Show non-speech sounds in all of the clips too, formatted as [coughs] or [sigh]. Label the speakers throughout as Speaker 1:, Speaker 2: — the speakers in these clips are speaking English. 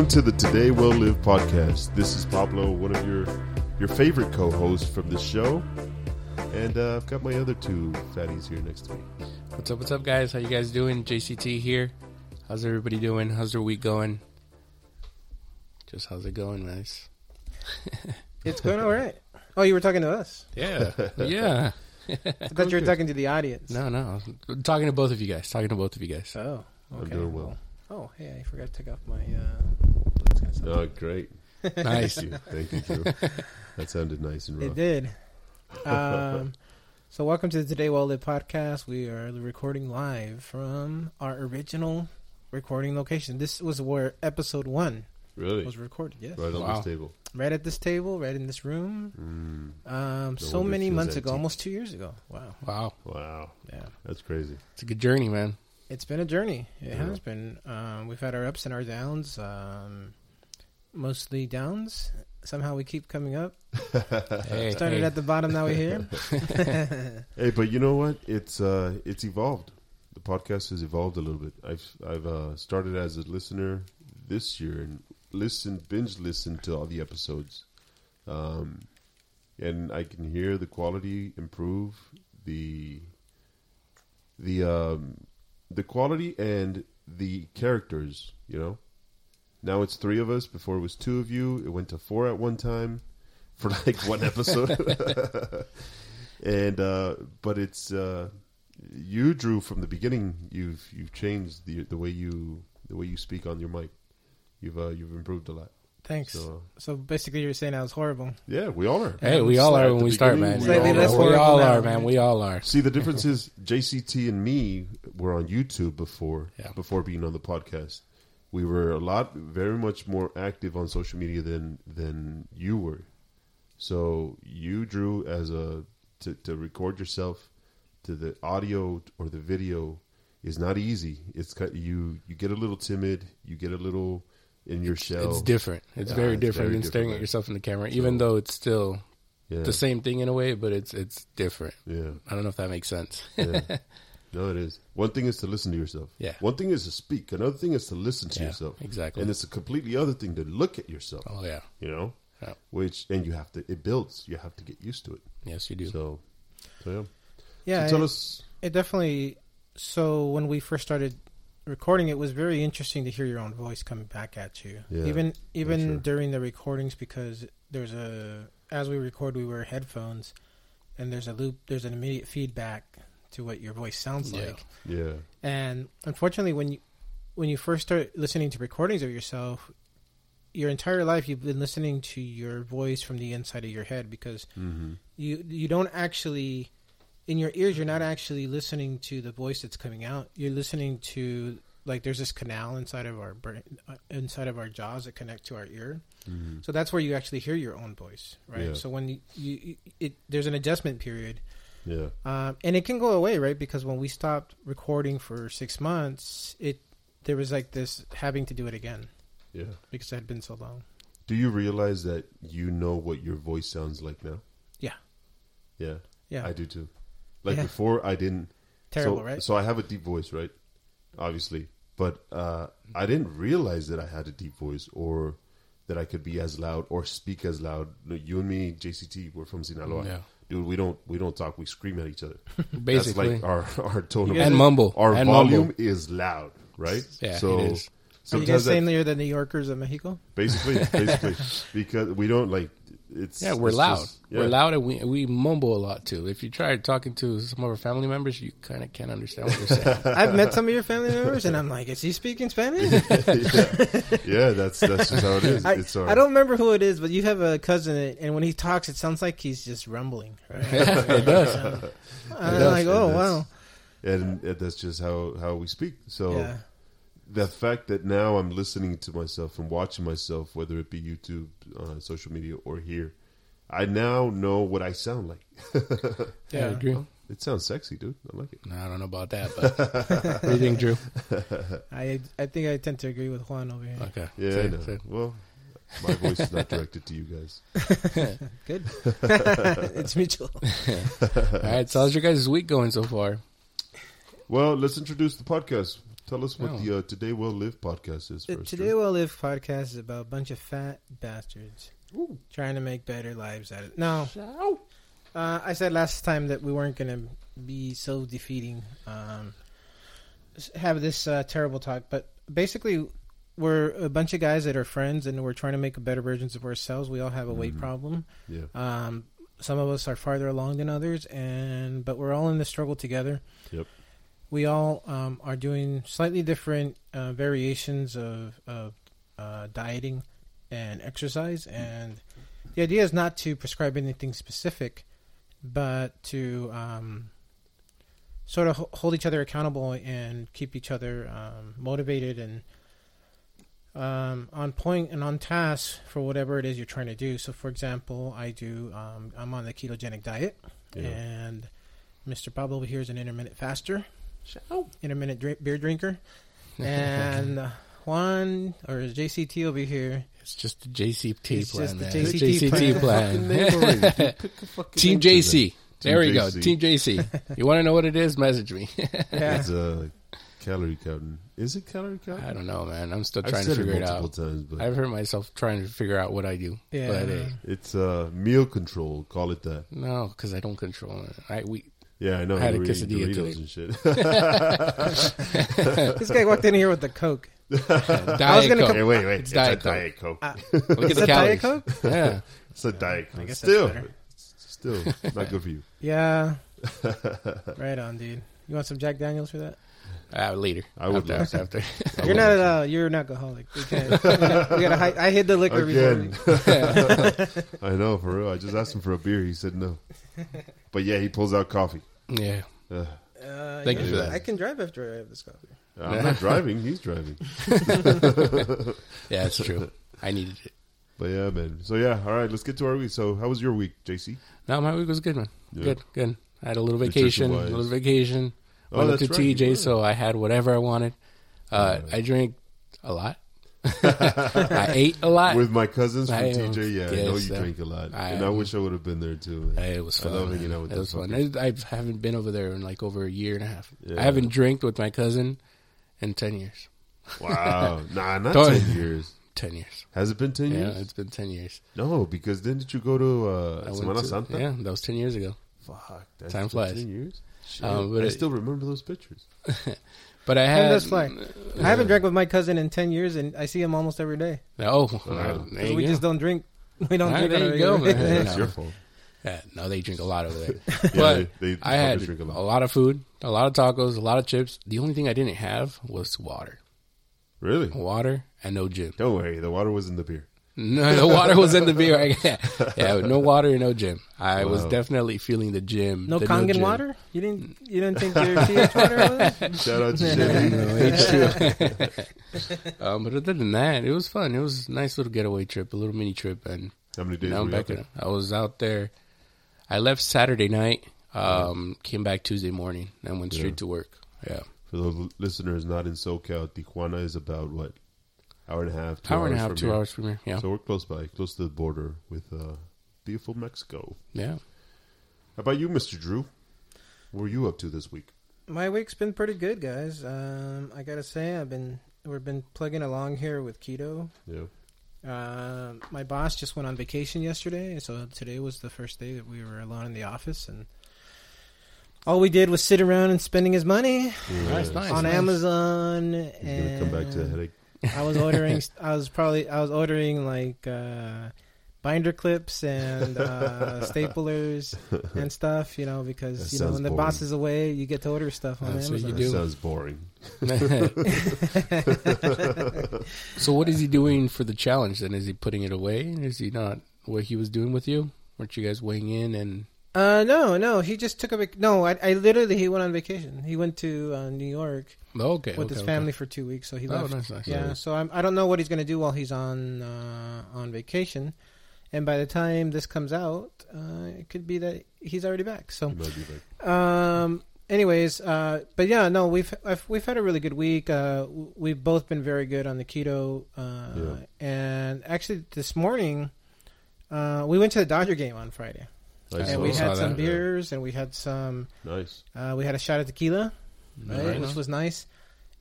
Speaker 1: Welcome to the Today We'll Live podcast. This is Pablo, one of your your favorite co-hosts from the show, and uh, I've got my other two fatties here next to me.
Speaker 2: What's up? What's up, guys? How you guys doing? JCT here. How's everybody doing? How's their week going? Just how's it going, guys? [laughs]
Speaker 3: It's going all right. Oh, you were talking to us.
Speaker 2: Yeah, [laughs] yeah.
Speaker 3: I thought you were talking to the audience.
Speaker 2: No, no. I'm talking to both of you guys. Talking to both of you guys.
Speaker 3: Oh,
Speaker 1: I'm
Speaker 3: okay.
Speaker 1: doing well.
Speaker 3: Oh, hey, I forgot to take off my. Uh, Bluetooth kind of stuff.
Speaker 1: Oh, great!
Speaker 2: Nice. [laughs]
Speaker 1: Thank you, thank you, Drew. That sounded nice and
Speaker 3: It did. [laughs] Um, so, welcome to the Today We'll Live podcast. We are recording live from our original recording location. This was where episode one
Speaker 1: Really,
Speaker 3: was recorded. Yes,
Speaker 1: right on
Speaker 2: Wow.
Speaker 1: this table.
Speaker 3: right at this table, right in this room.
Speaker 1: Mm,
Speaker 3: Um, so many months ago,
Speaker 1: antique.
Speaker 3: almost two years ago. Wow.
Speaker 2: Wow,
Speaker 1: wow,
Speaker 3: Yeah.
Speaker 1: that's crazy.
Speaker 2: it's a good journey, man.
Speaker 3: It's been a journey. It
Speaker 1: Yeah.
Speaker 3: has been. Um, we've had our ups and our downs. Um, mostly downs. Somehow we keep coming up. [laughs]
Speaker 2: Hey,
Speaker 3: Started
Speaker 2: hey.
Speaker 3: at the bottom, now we're here. [laughs] [laughs]
Speaker 1: Hey, but you know what? It's uh, it's evolved. The podcast has evolved a little bit. I've I've uh, started as a listener this year and listen binge listen to all the episodes, um, and I can hear the quality improve the the um, the quality and the characters. You know, now it's three of us. Before it was two of you. It went to four at one time for [laughs] like one episode. [laughs] and uh, but it's uh, you, Drew, from the beginning. You've you've changed the the way you the way you speak on your mic. You've uh, you've improved a lot.
Speaker 3: Thanks.
Speaker 1: So
Speaker 3: So basically, you're saying I was horrible.
Speaker 1: yeah, we all are.
Speaker 2: Hey, we all
Speaker 1: At
Speaker 2: are when we start, man.
Speaker 1: we
Speaker 3: Slightly
Speaker 1: all
Speaker 3: less
Speaker 1: are.
Speaker 2: we all are, man. We all are.
Speaker 1: See, the difference is JCT and me were on YouTube before
Speaker 2: Yeah.
Speaker 1: before being on the podcast. We were a lot, very much more active on social media than than you were. So you drew as a to, to record yourself to the audio or the video is not easy. It's cut you you get a little timid, you get a little in your shell.
Speaker 2: It's different. It's
Speaker 1: Yeah,
Speaker 2: very
Speaker 1: it's
Speaker 2: different
Speaker 1: very
Speaker 2: than staring
Speaker 1: different,
Speaker 2: at yourself in the camera, even though it's still
Speaker 1: yeah,
Speaker 2: the same thing in a way, but it's it's different.
Speaker 1: yeah.
Speaker 2: I don't know if that makes sense.
Speaker 1: Yeah. [laughs] no, it is. One thing is to listen to yourself.
Speaker 2: Yeah.
Speaker 1: One thing is to speak. Another thing is to listen to
Speaker 2: Yeah,
Speaker 1: yourself.
Speaker 2: exactly.
Speaker 1: And it's a completely other thing to look at yourself.
Speaker 2: oh yeah,
Speaker 1: You know,
Speaker 2: Yeah.
Speaker 1: which and you have to. It builds. You have to get used to it.
Speaker 2: yes, you do.
Speaker 1: So, so yeah.
Speaker 3: Yeah,
Speaker 1: so tell
Speaker 3: it,
Speaker 1: us.
Speaker 3: it definitely. So when we first started recording, it was very interesting to hear your own voice coming back at you.
Speaker 1: Yeah,
Speaker 3: even even
Speaker 1: sure.
Speaker 3: during the recordings, because there's a as we record, we wear headphones, and there's a loop. There's an immediate feedback to what your voice sounds
Speaker 2: Yeah.
Speaker 3: like.
Speaker 1: Yeah.
Speaker 3: And unfortunately, when you when you first start listening to recordings of yourself, your entire life you've been listening to your voice from the inside of your head because
Speaker 1: hmm
Speaker 3: you you don't actually in your ears you're not actually listening to the voice that's coming out. You're listening to like there's this canal inside of our brain, uh, inside of our jaws that connect to our ear.
Speaker 1: hmm
Speaker 3: So that's where you actually hear your own voice, right?
Speaker 1: Yeah.
Speaker 3: So when you, you it there's an adjustment period
Speaker 1: Yeah.
Speaker 3: um, and it can go away, right? Because when we stopped recording for six months, it there was like this having to do it again
Speaker 1: Yeah.
Speaker 3: because it had been so long.
Speaker 1: Do you realize that you know what your voice sounds like now?
Speaker 3: Yeah.
Speaker 1: Yeah.
Speaker 3: Yeah,
Speaker 1: I do too. Like
Speaker 3: Yeah.
Speaker 1: before, I didn't.
Speaker 3: terrible,
Speaker 1: so,
Speaker 3: right?
Speaker 1: So I have a deep voice, right? Obviously, but uh, I didn't realize that I had a deep voice or that I could be as loud or speak as loud. You and me, JCT, we're from Sinaloa.
Speaker 2: Yeah.
Speaker 1: Dude, we don't we don't talk. We scream at each other.
Speaker 2: Basically, [laughs]
Speaker 1: That's like our [laughs] our tone of
Speaker 2: and mumble
Speaker 1: our
Speaker 2: and
Speaker 1: volume
Speaker 2: mumble.
Speaker 1: is loud, right?
Speaker 2: Yeah,
Speaker 1: so
Speaker 2: it is.
Speaker 3: Are you
Speaker 1: sometimes
Speaker 3: guys
Speaker 1: that-
Speaker 3: you're the New Yorkers of Mexico?
Speaker 1: basically, [laughs] basically, because we don't like it's.
Speaker 2: Yeah, we're
Speaker 1: it's
Speaker 2: loud.
Speaker 1: just- yeah.
Speaker 2: We're loud and we we mumble a lot too. If you try talking to some of our family members, you kind of can't understand what they're saying. [laughs]
Speaker 3: I've met some of your family members, and I'm like, is he speaking Spanish? [laughs]
Speaker 1: yeah, that's that's just how it is.
Speaker 3: I,
Speaker 1: it's our,
Speaker 3: I don't remember who it is, but you have a cousin, and when he talks, it sounds like he's just rumbling. Right? [laughs]
Speaker 2: it does.
Speaker 3: I'm
Speaker 1: does,
Speaker 3: like, oh
Speaker 1: does.
Speaker 3: wow,
Speaker 1: and, and that's just how how we speak. So
Speaker 3: yeah,
Speaker 1: the fact that now I'm listening to myself and watching myself, whether it be YouTube, uh, social media, or here, I now know what I sound like. [laughs]
Speaker 2: Yeah, I agree.
Speaker 1: It sounds sexy, dude. I like it.
Speaker 2: No, I don't know about that, but [laughs] what do you think, Drew?
Speaker 3: I I think I tend to agree with Juan over here.
Speaker 2: Okay.
Speaker 1: Yeah,
Speaker 2: Say-
Speaker 1: I know.
Speaker 2: say-
Speaker 1: Well, my voice is not directed to you guys. [laughs]
Speaker 3: Good, it's mutual.
Speaker 2: All right. So how's your guys' week going so far?
Speaker 1: Well, let's introduce the podcast. Tell us what
Speaker 2: Oh.
Speaker 1: the uh, Today We'll Live podcast is
Speaker 3: The
Speaker 1: first.
Speaker 3: Today
Speaker 1: Drew.
Speaker 3: We'll Live podcast is about a bunch of fat bastards
Speaker 1: Ooh.
Speaker 3: trying to make better lives at it. No, uh, I said last time that we weren't going to be so defeating, um, have this uh, terrible talk, but basically, we're a bunch of guys that are friends and we're trying to make a better versions of ourselves. We all have a weight
Speaker 1: Mhm.
Speaker 3: problem.
Speaker 1: Yeah.
Speaker 3: Um, some of us are farther along than others, and but we're all in the struggle together.
Speaker 1: Yep.
Speaker 3: We all um, are doing slightly different uh, variations of, of uh, dieting and exercise, and the idea is not to prescribe anything specific, but to um, sort of hold each other accountable and keep each other um, motivated and um, on point and on task for whatever it is you're trying to do. So, for example, I do um, I'm on the ketogenic diet,
Speaker 1: Yeah.
Speaker 3: and Mr. Pablo over here is an intermittent faster, intermittent drink, beer drinker, [laughs] and uh, Juan or JCT over here.
Speaker 2: It's just the JCT
Speaker 3: It's
Speaker 2: plan,
Speaker 3: just the
Speaker 2: man.
Speaker 3: JCT
Speaker 2: plan.
Speaker 1: Fucking name already. Dude, pick a [laughs] fucking
Speaker 2: Team
Speaker 1: name.
Speaker 2: JC. There we go. Team JC. [laughs] You want to know what it is? Message me.
Speaker 3: Yeah.
Speaker 1: It's uh, calorie counting. Is it calorie counting?
Speaker 2: I don't know, man. I'm still
Speaker 1: I've
Speaker 2: trying to figure it
Speaker 1: multiple
Speaker 2: out.
Speaker 1: times, but
Speaker 2: I've heard myself trying to figure out what I do.
Speaker 3: Yeah.
Speaker 2: But hey,
Speaker 1: it's uh, meal control. Call it that.
Speaker 2: no, because I don't control it. I we
Speaker 1: Yeah, I know.
Speaker 2: I had a
Speaker 1: you were eating
Speaker 2: quesadilla
Speaker 1: Doritos and shit. [laughs]
Speaker 3: this guy walked in here with the Coke.
Speaker 2: Diet
Speaker 3: gonna
Speaker 2: Coke.
Speaker 3: come-
Speaker 1: hey, wait, wait.
Speaker 2: It's
Speaker 1: It's,
Speaker 2: Diet
Speaker 1: a
Speaker 2: Coke.
Speaker 1: Diet Coke.
Speaker 3: Uh, [laughs]
Speaker 2: Look at the
Speaker 3: that Diet. Coke?
Speaker 2: Yeah,
Speaker 1: it's a Diet
Speaker 3: I
Speaker 1: Coke.
Speaker 3: guess
Speaker 1: Still,
Speaker 3: better.
Speaker 1: still not good for you. [laughs]
Speaker 3: Yeah. right on, dude. You want some Jack Daniels for that?
Speaker 2: uh, later.
Speaker 1: I would
Speaker 2: after, after, after.
Speaker 1: I
Speaker 3: You're not
Speaker 1: love
Speaker 3: uh, you're an alcoholic. We can't. We gotta, we gotta hide, I hid the liquor
Speaker 1: Again.
Speaker 3: before.
Speaker 1: I know, for real. I just asked him for a beer. He said no. But yeah, he pulls out coffee.
Speaker 2: Yeah.
Speaker 1: Uh,
Speaker 2: Thank you
Speaker 1: for that.
Speaker 3: I can drive after I have this coffee.
Speaker 1: I'm not driving. He's driving. [laughs]
Speaker 2: Yeah, it's true. I needed it.
Speaker 1: But yeah, man. So yeah, all right. Let's get to our week. So how was your week, JC?
Speaker 2: No, my week was good, man.
Speaker 1: Yeah.
Speaker 2: Good, good. I had a little vacation, a little vacation.
Speaker 1: Oh,
Speaker 2: Went
Speaker 1: that's
Speaker 2: up to
Speaker 1: right,
Speaker 2: TJ, so I had whatever I wanted. Uh,
Speaker 1: Yeah.
Speaker 2: I drank a lot. I ate a lot.
Speaker 1: With my cousins from
Speaker 2: uh,
Speaker 1: TJ. Yeah, I know you
Speaker 2: uh,
Speaker 1: drink a lot,
Speaker 2: I,
Speaker 1: and I wish I would have been there too.
Speaker 2: it was
Speaker 1: I love hanging out with
Speaker 2: it was fun. I, I haven't been over there in like over a year and a half.
Speaker 1: Yeah.
Speaker 2: I haven't drank with my cousin in ten years.
Speaker 1: Wow, [laughs] nah, not ten years.
Speaker 2: Ten years.
Speaker 1: Has it been ten
Speaker 2: Yeah,
Speaker 1: years?
Speaker 2: it's been ten years.
Speaker 1: No, because then did you go to uh,
Speaker 2: I
Speaker 1: Semana
Speaker 2: to-
Speaker 1: Santa?
Speaker 2: Yeah, that was ten years ago.
Speaker 1: Fuck, that's
Speaker 2: Time flies.
Speaker 1: Ten years. Shit.
Speaker 2: Um, but
Speaker 1: I
Speaker 2: it-
Speaker 1: still remember those pictures. [laughs]
Speaker 2: But I
Speaker 3: Time
Speaker 2: had.
Speaker 3: does fly. I haven't drank with my cousin in ten years, and I see him almost every day.
Speaker 2: Oh,
Speaker 1: Wow.
Speaker 2: there
Speaker 3: we
Speaker 2: go.
Speaker 3: just don't drink. [laughs] We don't
Speaker 2: Ah,
Speaker 3: drink.
Speaker 2: there you go,
Speaker 3: regular
Speaker 2: man.
Speaker 3: basis.
Speaker 1: That's your fault.
Speaker 2: Yeah, no, they drink a lot over there. [laughs]
Speaker 1: Yeah,
Speaker 2: But
Speaker 1: they, they
Speaker 2: I had
Speaker 1: probably drink
Speaker 2: a
Speaker 1: a
Speaker 2: lot.
Speaker 1: lot.
Speaker 2: of food, a lot of tacos, a lot of chips. The only thing I didn't have was water.
Speaker 1: Really?
Speaker 2: Water and no gym.
Speaker 1: Don't worry, the water was in the beer.
Speaker 2: No, the water was in the beer. yeah, [laughs] [laughs] yeah, no water and no gym. I was definitely feeling the gym.
Speaker 3: No
Speaker 2: the
Speaker 3: Kangen
Speaker 2: gym.
Speaker 3: water. You didn't. You didn't think your pH water was? [laughs]
Speaker 1: Shout out to
Speaker 2: No,
Speaker 1: Jimmy.
Speaker 2: H2O. um, but other than that, it was fun. It was a nice little getaway trip, a little mini trip, and
Speaker 1: How many days
Speaker 2: now
Speaker 1: were
Speaker 2: I'm
Speaker 1: you out
Speaker 2: back.
Speaker 1: there?
Speaker 2: I was out there. I left Saturday night. Um, came back Tuesday morning and went straight
Speaker 1: Yeah.
Speaker 2: to work. Yeah,
Speaker 1: For the listeners not in SoCal, Tijuana is about what? Hour and a half, two
Speaker 2: hour and a
Speaker 1: hours
Speaker 2: half,
Speaker 1: from
Speaker 2: two
Speaker 1: here.
Speaker 2: hours from here. Yeah,
Speaker 1: So we're close by, close to the border with uh, beautiful Mexico.
Speaker 2: yeah.
Speaker 1: How about you, Mr. Drew? What were you up to this week?
Speaker 3: My week's been pretty good, guys. Um, I gotta say, I've been we've been plugging along here with keto.
Speaker 1: Yeah.
Speaker 3: Um my boss just went on vacation yesterday, so today was the first day that we were alone in the office, and all we did was sit around and spending his money
Speaker 2: Nice, nice.
Speaker 3: on Amazon.
Speaker 1: He's
Speaker 3: and
Speaker 1: gonna come back to a headache.
Speaker 3: I was ordering. I was probably. I was ordering like uh, binder clips and uh, [laughs] staplers and stuff. You know, because
Speaker 1: That
Speaker 3: you know when the
Speaker 1: boring.
Speaker 3: boss is away, you get to order stuff on
Speaker 2: That's what
Speaker 3: Amazon.
Speaker 2: you
Speaker 1: That
Speaker 2: do.
Speaker 1: sounds boring. [laughs]
Speaker 2: so what is he doing for the challenge? Then is he putting it away? Is he not what he was doing with you? Weren't you guys weighing in and
Speaker 3: Uh, no, no. He just took a vac- no. I, I literally he went on vacation. He went to uh, New York
Speaker 2: oh, okay
Speaker 3: with
Speaker 2: okay,
Speaker 3: his
Speaker 2: okay.
Speaker 3: family for two weeks. So he
Speaker 2: Oh,
Speaker 3: left.
Speaker 2: nice, nice.
Speaker 3: Yeah. So I'm, I don't know what he's gonna do while he's on uh, on vacation. And by the time this comes out, uh, it could be that he's already back. So
Speaker 1: He might be like,
Speaker 3: Um. Anyways, uh, but yeah, no, we've I've, we've had a really good week. Uh, we've both been very good on the keto. Uh,
Speaker 1: Yeah.
Speaker 3: and actually this morning, uh, we went to the Dodger game on Friday,
Speaker 1: I
Speaker 2: Yeah,
Speaker 3: and we had some
Speaker 2: that,
Speaker 1: Yeah.
Speaker 3: beers, and we had some.
Speaker 1: Nice.
Speaker 3: Uh, we had a shot of tequila, right?
Speaker 2: Right
Speaker 3: Which was nice.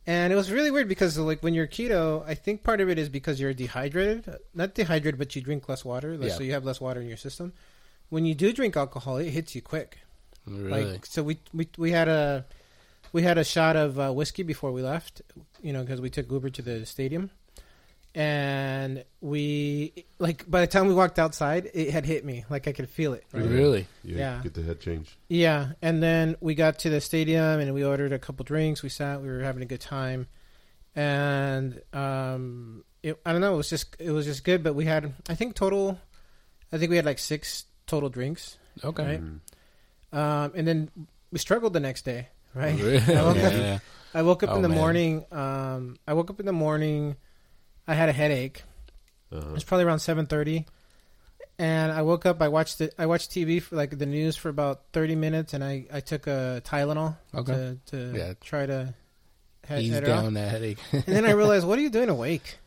Speaker 3: And it was really weird because like when you're keto, I think part of it is because you're dehydrated, not dehydrated, but you drink less water, like,
Speaker 2: Yeah.
Speaker 3: so you have less water in your system. When you do drink alcohol, it hits you quick.
Speaker 2: Really?
Speaker 3: Like so, we we we had a we had a shot of uh, whiskey before we left, you know, because we took Uber to the stadium, and we like by the time we walked outside, it had hit me, like I could feel it.
Speaker 1: Right.
Speaker 2: Really?
Speaker 1: Yeah,
Speaker 3: Yeah.
Speaker 1: Get the head change.
Speaker 3: Yeah, and then we got to the stadium and we ordered a couple drinks. We sat, we were having a good time, and um, it, I don't know, it was just it was just good. But we had, I think total, I think we had like six total drinks,
Speaker 2: Okay.
Speaker 3: Right.
Speaker 1: Mm.
Speaker 3: um, and then we struggled the next day. Right,
Speaker 2: Really? [laughs]
Speaker 3: I woke up- [laughs]
Speaker 2: yeah.
Speaker 3: I woke up
Speaker 2: Oh,
Speaker 3: in the
Speaker 2: man.
Speaker 3: morning. Um, I woke up in the morning. I had a headache. It
Speaker 1: Uh-huh.
Speaker 3: was probably around seven thirty, and I woke up. I watched it. I watched TV for like the news for about thirty minutes, and I, I took a Tylenol
Speaker 2: Okay.
Speaker 3: to, to
Speaker 2: Yeah.
Speaker 3: try to head,
Speaker 2: Ease
Speaker 3: head it off.
Speaker 2: down that headache.
Speaker 3: And then I [laughs] realized, what are you doing awake?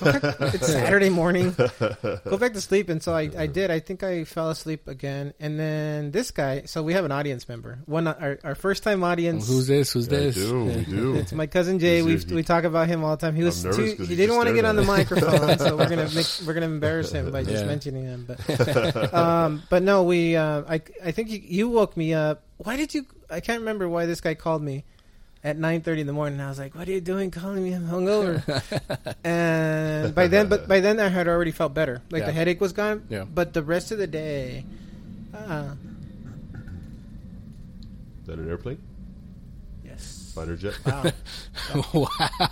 Speaker 3: Go back- it's [laughs] Saturday morning. Go back to sleep. And so I, I did. I think I fell asleep again. And then this guy. So we have an audience member. One our, our first time audience.
Speaker 2: Who's this? Who's
Speaker 1: Yeah,
Speaker 2: this?
Speaker 1: We do. We do.
Speaker 3: It's my cousin Jay. We we talk about him all the time. He was
Speaker 1: nervous
Speaker 3: too,
Speaker 1: 'cause
Speaker 3: he
Speaker 1: he
Speaker 3: didn't want to get on the microphone, so we're gonna make we're gonna embarrass him by just
Speaker 2: Yeah.
Speaker 3: mentioning him. But [laughs] um, but no, we uh, I I think you, you woke me up. Why did you? I can't remember why this guy called me at nine thirty in the morning. I was like, "What are you doing calling me? I'm hungover." [laughs] and by then, but by then I had already felt better. Like
Speaker 2: Yeah.
Speaker 3: the headache was gone.
Speaker 2: Yeah.
Speaker 3: But the rest of the day, uh,
Speaker 1: Is that an airplane?
Speaker 3: yes.
Speaker 1: Fighter jet?
Speaker 3: Wow, [laughs]
Speaker 2: wow.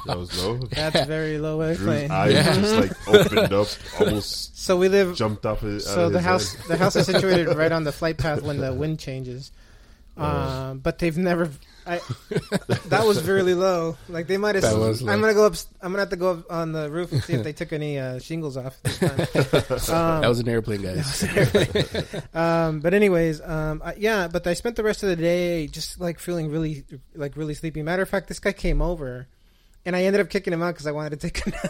Speaker 1: That was low.
Speaker 3: that's very low
Speaker 1: Drew's
Speaker 3: airplane.
Speaker 1: eyes
Speaker 2: Yeah.
Speaker 1: just like opened up, almost [laughs]
Speaker 3: So we live
Speaker 1: jumped up. his.
Speaker 3: So the house,
Speaker 1: head.
Speaker 3: the house is situated right on the flight path when the wind changes.
Speaker 1: Oh.
Speaker 3: Um, but they've never. I that was really low. Like they might have.
Speaker 2: That was low.
Speaker 3: I'm gonna go up. I'm gonna have to go up on the roof and see if they took any uh, shingles off. This time. Um, [laughs]
Speaker 2: That was an airplane, guys.
Speaker 3: um, but anyways, um, I, yeah. But I spent the rest of the day just like feeling really, like really sleepy. Matter of fact, this guy came over, and I ended up kicking him out because I wanted to take a nap.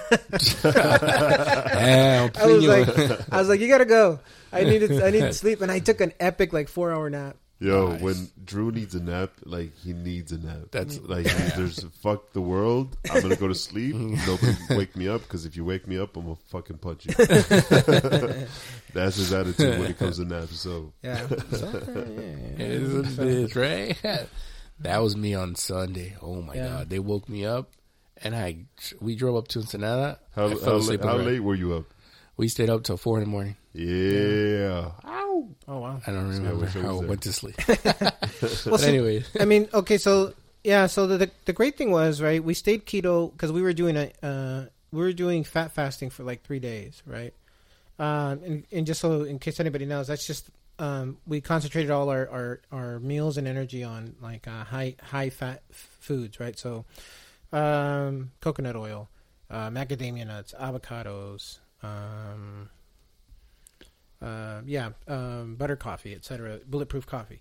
Speaker 3: [laughs] I was like, I was like, you gotta go. I needed, I need to [laughs] sleep, and I took an epic like four hour nap.
Speaker 1: Yo,
Speaker 2: Nice.
Speaker 1: when Drew needs a nap, like he needs a nap.
Speaker 2: That's-
Speaker 1: like [laughs] there's fuck the world. I'm gonna go to sleep. [laughs] Nobody wake me up because if you wake me up, I'm gonna fucking punch you. [laughs] That's his attitude when it comes to naps. So
Speaker 3: Yeah.
Speaker 2: Isn't this right? that was me on Sunday. Oh my
Speaker 3: Yeah.
Speaker 2: god, they woke me up, and I we drove up to Ensenada.
Speaker 1: how
Speaker 2: I
Speaker 1: how,
Speaker 2: fell asleep.
Speaker 1: how
Speaker 2: on the ride.
Speaker 1: late were you up?
Speaker 2: We stayed up till four in the morning.
Speaker 1: Yeah.
Speaker 3: Oh wow.
Speaker 2: I don't remember
Speaker 1: wish I
Speaker 2: how I went to sleep. [laughs]
Speaker 3: Well,
Speaker 2: but anyway,
Speaker 3: I mean, okay, so yeah, so the the, the great thing was right. We stayed keto because we were doing a uh, we were doing fat fasting for like three days, right? Um, and, and just so in case anybody knows, that's just um, we concentrated all our, our, our meals and energy on like uh, high high fat f- foods, right? So um, coconut oil, uh, macadamia nuts, avocados, um, uh, yeah, um, butter coffee, etc., bulletproof coffee.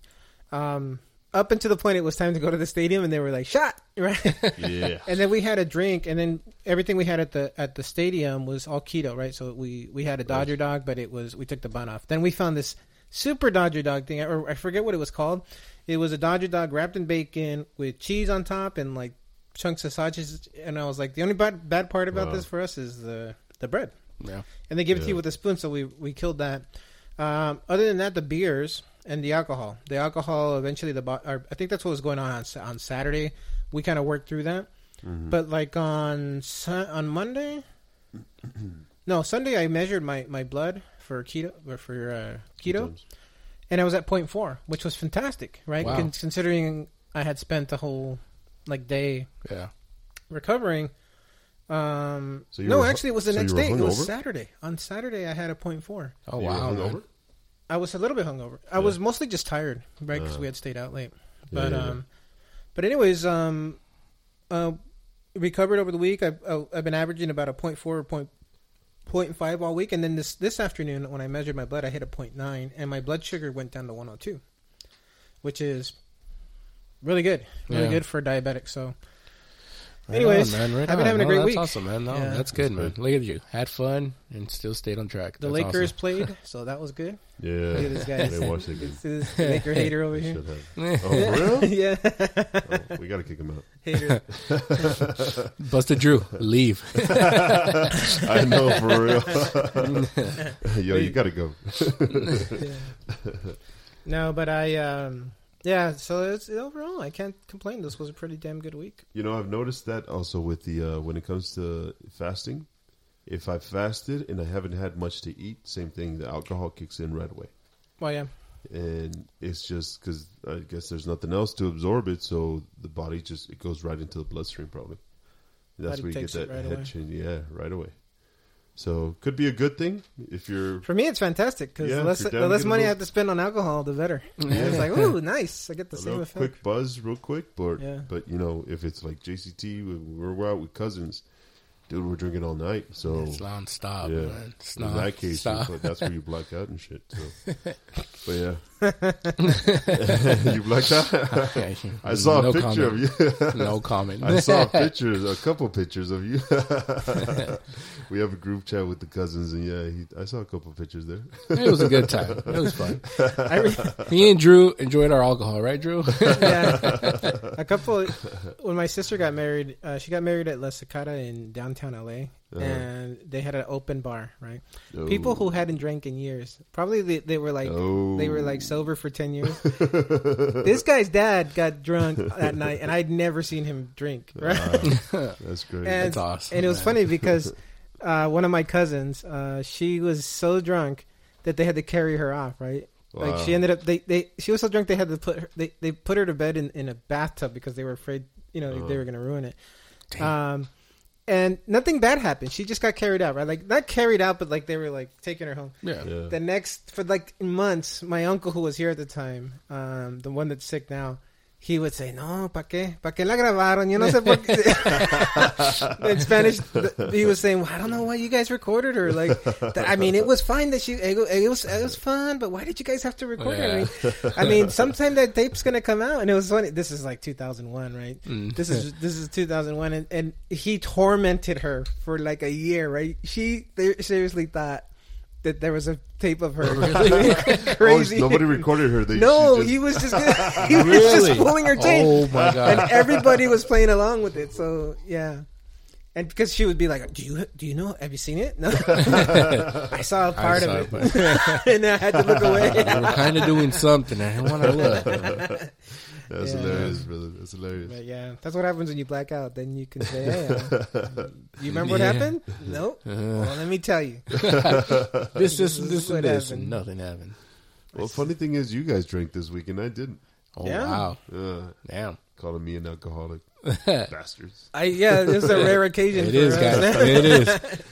Speaker 3: Um, up until the point it was time to go to the stadium, and they were like, "Shot!" [laughs] Right?
Speaker 1: Yeah.
Speaker 3: and then we had a drink, and then everything we had at the at the stadium was all keto, right? So we we had a Dodger dog, but it was we took the bun off. Then we found this super Dodger dog thing, or I forget what it was called. It was a Dodger dog wrapped in bacon with cheese on top and like chunks of sausages. And I was like, the only bad bad part about
Speaker 1: Wow.
Speaker 3: this for us is the the bread
Speaker 2: yeah,
Speaker 3: and they give it to you with a spoon. So we we killed that. Um, other than that, the beers and the alcohol. The alcohol eventually the bo- or I think that's what was going on on, on Saturday. We kind of worked through that,
Speaker 1: Mhm.
Speaker 3: but like on on Monday, [clears throat] no Sunday, I measured my my blood for keto or for uh, keto,
Speaker 1: Sometimes.
Speaker 3: and I was at four, which was fantastic, right?
Speaker 2: Wow.
Speaker 3: Con- considering I had spent the whole like day
Speaker 2: yeah.
Speaker 3: recovering. Um,
Speaker 1: So you
Speaker 3: no,
Speaker 1: were
Speaker 3: actually, it was the
Speaker 1: so
Speaker 3: next
Speaker 1: you were
Speaker 3: day. It was? Saturday. On Saturday, I had a point four.
Speaker 2: Oh
Speaker 1: You were
Speaker 2: wow,
Speaker 1: hungover?
Speaker 3: I was a little bit hungover. I
Speaker 1: Yeah.
Speaker 3: was mostly just tired, right? Because
Speaker 1: Uh.
Speaker 3: we had stayed out late. But
Speaker 1: yeah, yeah.
Speaker 3: um, but anyways, um, uh, recovered over the week. I've uh, I've been averaging about a point four or point point five all week, and then this this afternoon when I measured my blood, I hit a point nine, and my blood sugar went down to one hundred two, which is really good, really
Speaker 2: Yeah.
Speaker 3: good for diabetics. So Anyways,
Speaker 2: man, right
Speaker 3: I've been
Speaker 2: on.
Speaker 3: having a great
Speaker 2: that's
Speaker 3: week.
Speaker 2: awesome, man. No,
Speaker 3: Yeah.
Speaker 2: that's good, man. Look at you. Had fun and still stayed on track.
Speaker 3: the
Speaker 2: That's
Speaker 3: Lakers
Speaker 2: awesome.
Speaker 3: played, so that was good.
Speaker 1: Yeah,
Speaker 3: Look at this guy.
Speaker 1: didn't watch that game.
Speaker 3: This is Laker [laughs] hater over here.
Speaker 1: Have. [laughs] Oh, for real? [laughs]
Speaker 3: yeah,
Speaker 1: Oh, we got to kick him out.
Speaker 3: hater.
Speaker 2: Busted Drew, leave.
Speaker 1: I know for real. Yo, you got to go.
Speaker 3: Yeah. No, but I, um, yeah. So it's overall, I can't complain. This was a pretty damn good week.
Speaker 1: You know, I've noticed that also with the uh, when it comes to fasting. If I fasted and I haven't had much to eat, same thing. The alcohol kicks in right away,
Speaker 3: Well, yeah,
Speaker 1: and it's just because I guess there's nothing else to absorb it, so the body just it goes right into the bloodstream probably. And that's
Speaker 3: Body
Speaker 1: where you get that
Speaker 3: right
Speaker 1: head
Speaker 3: away.
Speaker 1: change. Yeah, right away. So could be a good thing if you're.
Speaker 3: for me, it's fantastic because
Speaker 1: Yeah,
Speaker 3: the less, the less
Speaker 1: to get a
Speaker 3: money I have to spend on alcohol, the better. [laughs]
Speaker 2: Yeah.
Speaker 3: It's like, ooh, nice. I get the
Speaker 1: a
Speaker 3: same effect.
Speaker 1: quick buzz, real quick, but
Speaker 3: Yeah.
Speaker 1: but you know if it's like JCT, we- we're out with cousins, dude, we're drinking all night. So
Speaker 2: It's non-stop,
Speaker 1: Yeah.
Speaker 2: man. It's
Speaker 1: in
Speaker 2: not,
Speaker 1: that case, like, that's where you black out and shit. So. [laughs] but yeah, [laughs] you blacked [laughs] out. I saw
Speaker 2: No
Speaker 1: a picture
Speaker 2: comment.
Speaker 1: of you. [laughs]
Speaker 2: no comment.
Speaker 1: I saw pictures, a couple pictures of you. we have a group chat with the cousins, and yeah, he, I saw a couple pictures there.
Speaker 2: it was a good time. It was fun.
Speaker 3: I re-
Speaker 2: Me and Drew enjoyed our alcohol, right, Drew?
Speaker 3: yeah, a couple. When my sister got married, uh, she got married at La Cicada in downtown LA,
Speaker 1: Uh-huh.
Speaker 3: and they had an open bar. Right,
Speaker 1: Oh.
Speaker 3: people who hadn't drank in years, probably they, they were like
Speaker 1: Oh.
Speaker 3: they were like sober for ten years. [laughs] this guy's dad got drunk that night, and I'd never seen him drink. Right,
Speaker 1: Wow, [laughs] that's great.
Speaker 3: and
Speaker 2: That's awesome,
Speaker 3: and it was
Speaker 2: man.
Speaker 3: funny because [laughs] uh, one of my cousins, uh, she was so drunk that they had to carry her off. Right. Like she ended up they, they she was so drunk they had to put her they, they put her to bed in, in a bathtub because they were afraid you know they
Speaker 1: Oh.
Speaker 3: were gonna ruin it.
Speaker 2: Damn.
Speaker 3: Um and nothing bad happened. She just got carried out, right? Like not carried out, but like they were like taking her home.
Speaker 2: yeah.
Speaker 1: yeah.
Speaker 3: The next for like months, my uncle who was here at the time, um, the one that's sick now, he would say, "No, pa qué, pa qué la grabaron." Yo no sé por qué. [laughs] In Spanish, he was saying, well, "I don't know why you guys recorded her." Like, I mean, it was fine that she, it, it was, it was fun, but why did you guys have to record her? I mean, I mean, sometime that tape's gonna come out, and it was funny. This is like 2001, right?
Speaker 2: Mm.
Speaker 3: This is this is 2001, and, and he tormented her for like a year, right? She seriously thought that there was a tape of her [laughs] [laughs] doing
Speaker 1: Oh,
Speaker 3: crazy.
Speaker 1: nobody recorded her. They,
Speaker 3: no,
Speaker 1: just-
Speaker 3: he was just [laughs] he was just pulling her tape,
Speaker 2: Oh my god.
Speaker 3: and everybody was playing along with it. So yeah. And because she would be like, "Do you do you know? Have you seen it?" No, I saw a part
Speaker 2: saw
Speaker 3: of
Speaker 2: it,
Speaker 3: it, and I had to look away.
Speaker 2: we were kind of doing something. I didn't want to look.
Speaker 1: That's
Speaker 3: Yeah.
Speaker 1: hilarious, brother. That's hilarious.
Speaker 3: But yeah, that's what happens when you black out. Then you can say, "Hey, uh, [laughs] you remember what
Speaker 2: Yeah.
Speaker 3: happened?" Nope. well, let me tell you. [laughs] [laughs]
Speaker 2: This, this,
Speaker 3: This is
Speaker 2: this,
Speaker 3: what
Speaker 2: this,
Speaker 3: happened.
Speaker 2: nothing happened.
Speaker 1: Well, funny thing is, you guys drank this week, and I didn't.
Speaker 2: Oh
Speaker 3: Yeah.
Speaker 2: wow,
Speaker 1: Uh,
Speaker 2: damn!
Speaker 1: calling me an alcoholic, bastards.
Speaker 3: I yeah, it's a rare occasion.
Speaker 2: It
Speaker 3: for
Speaker 2: is,
Speaker 3: us.
Speaker 2: guys. It is.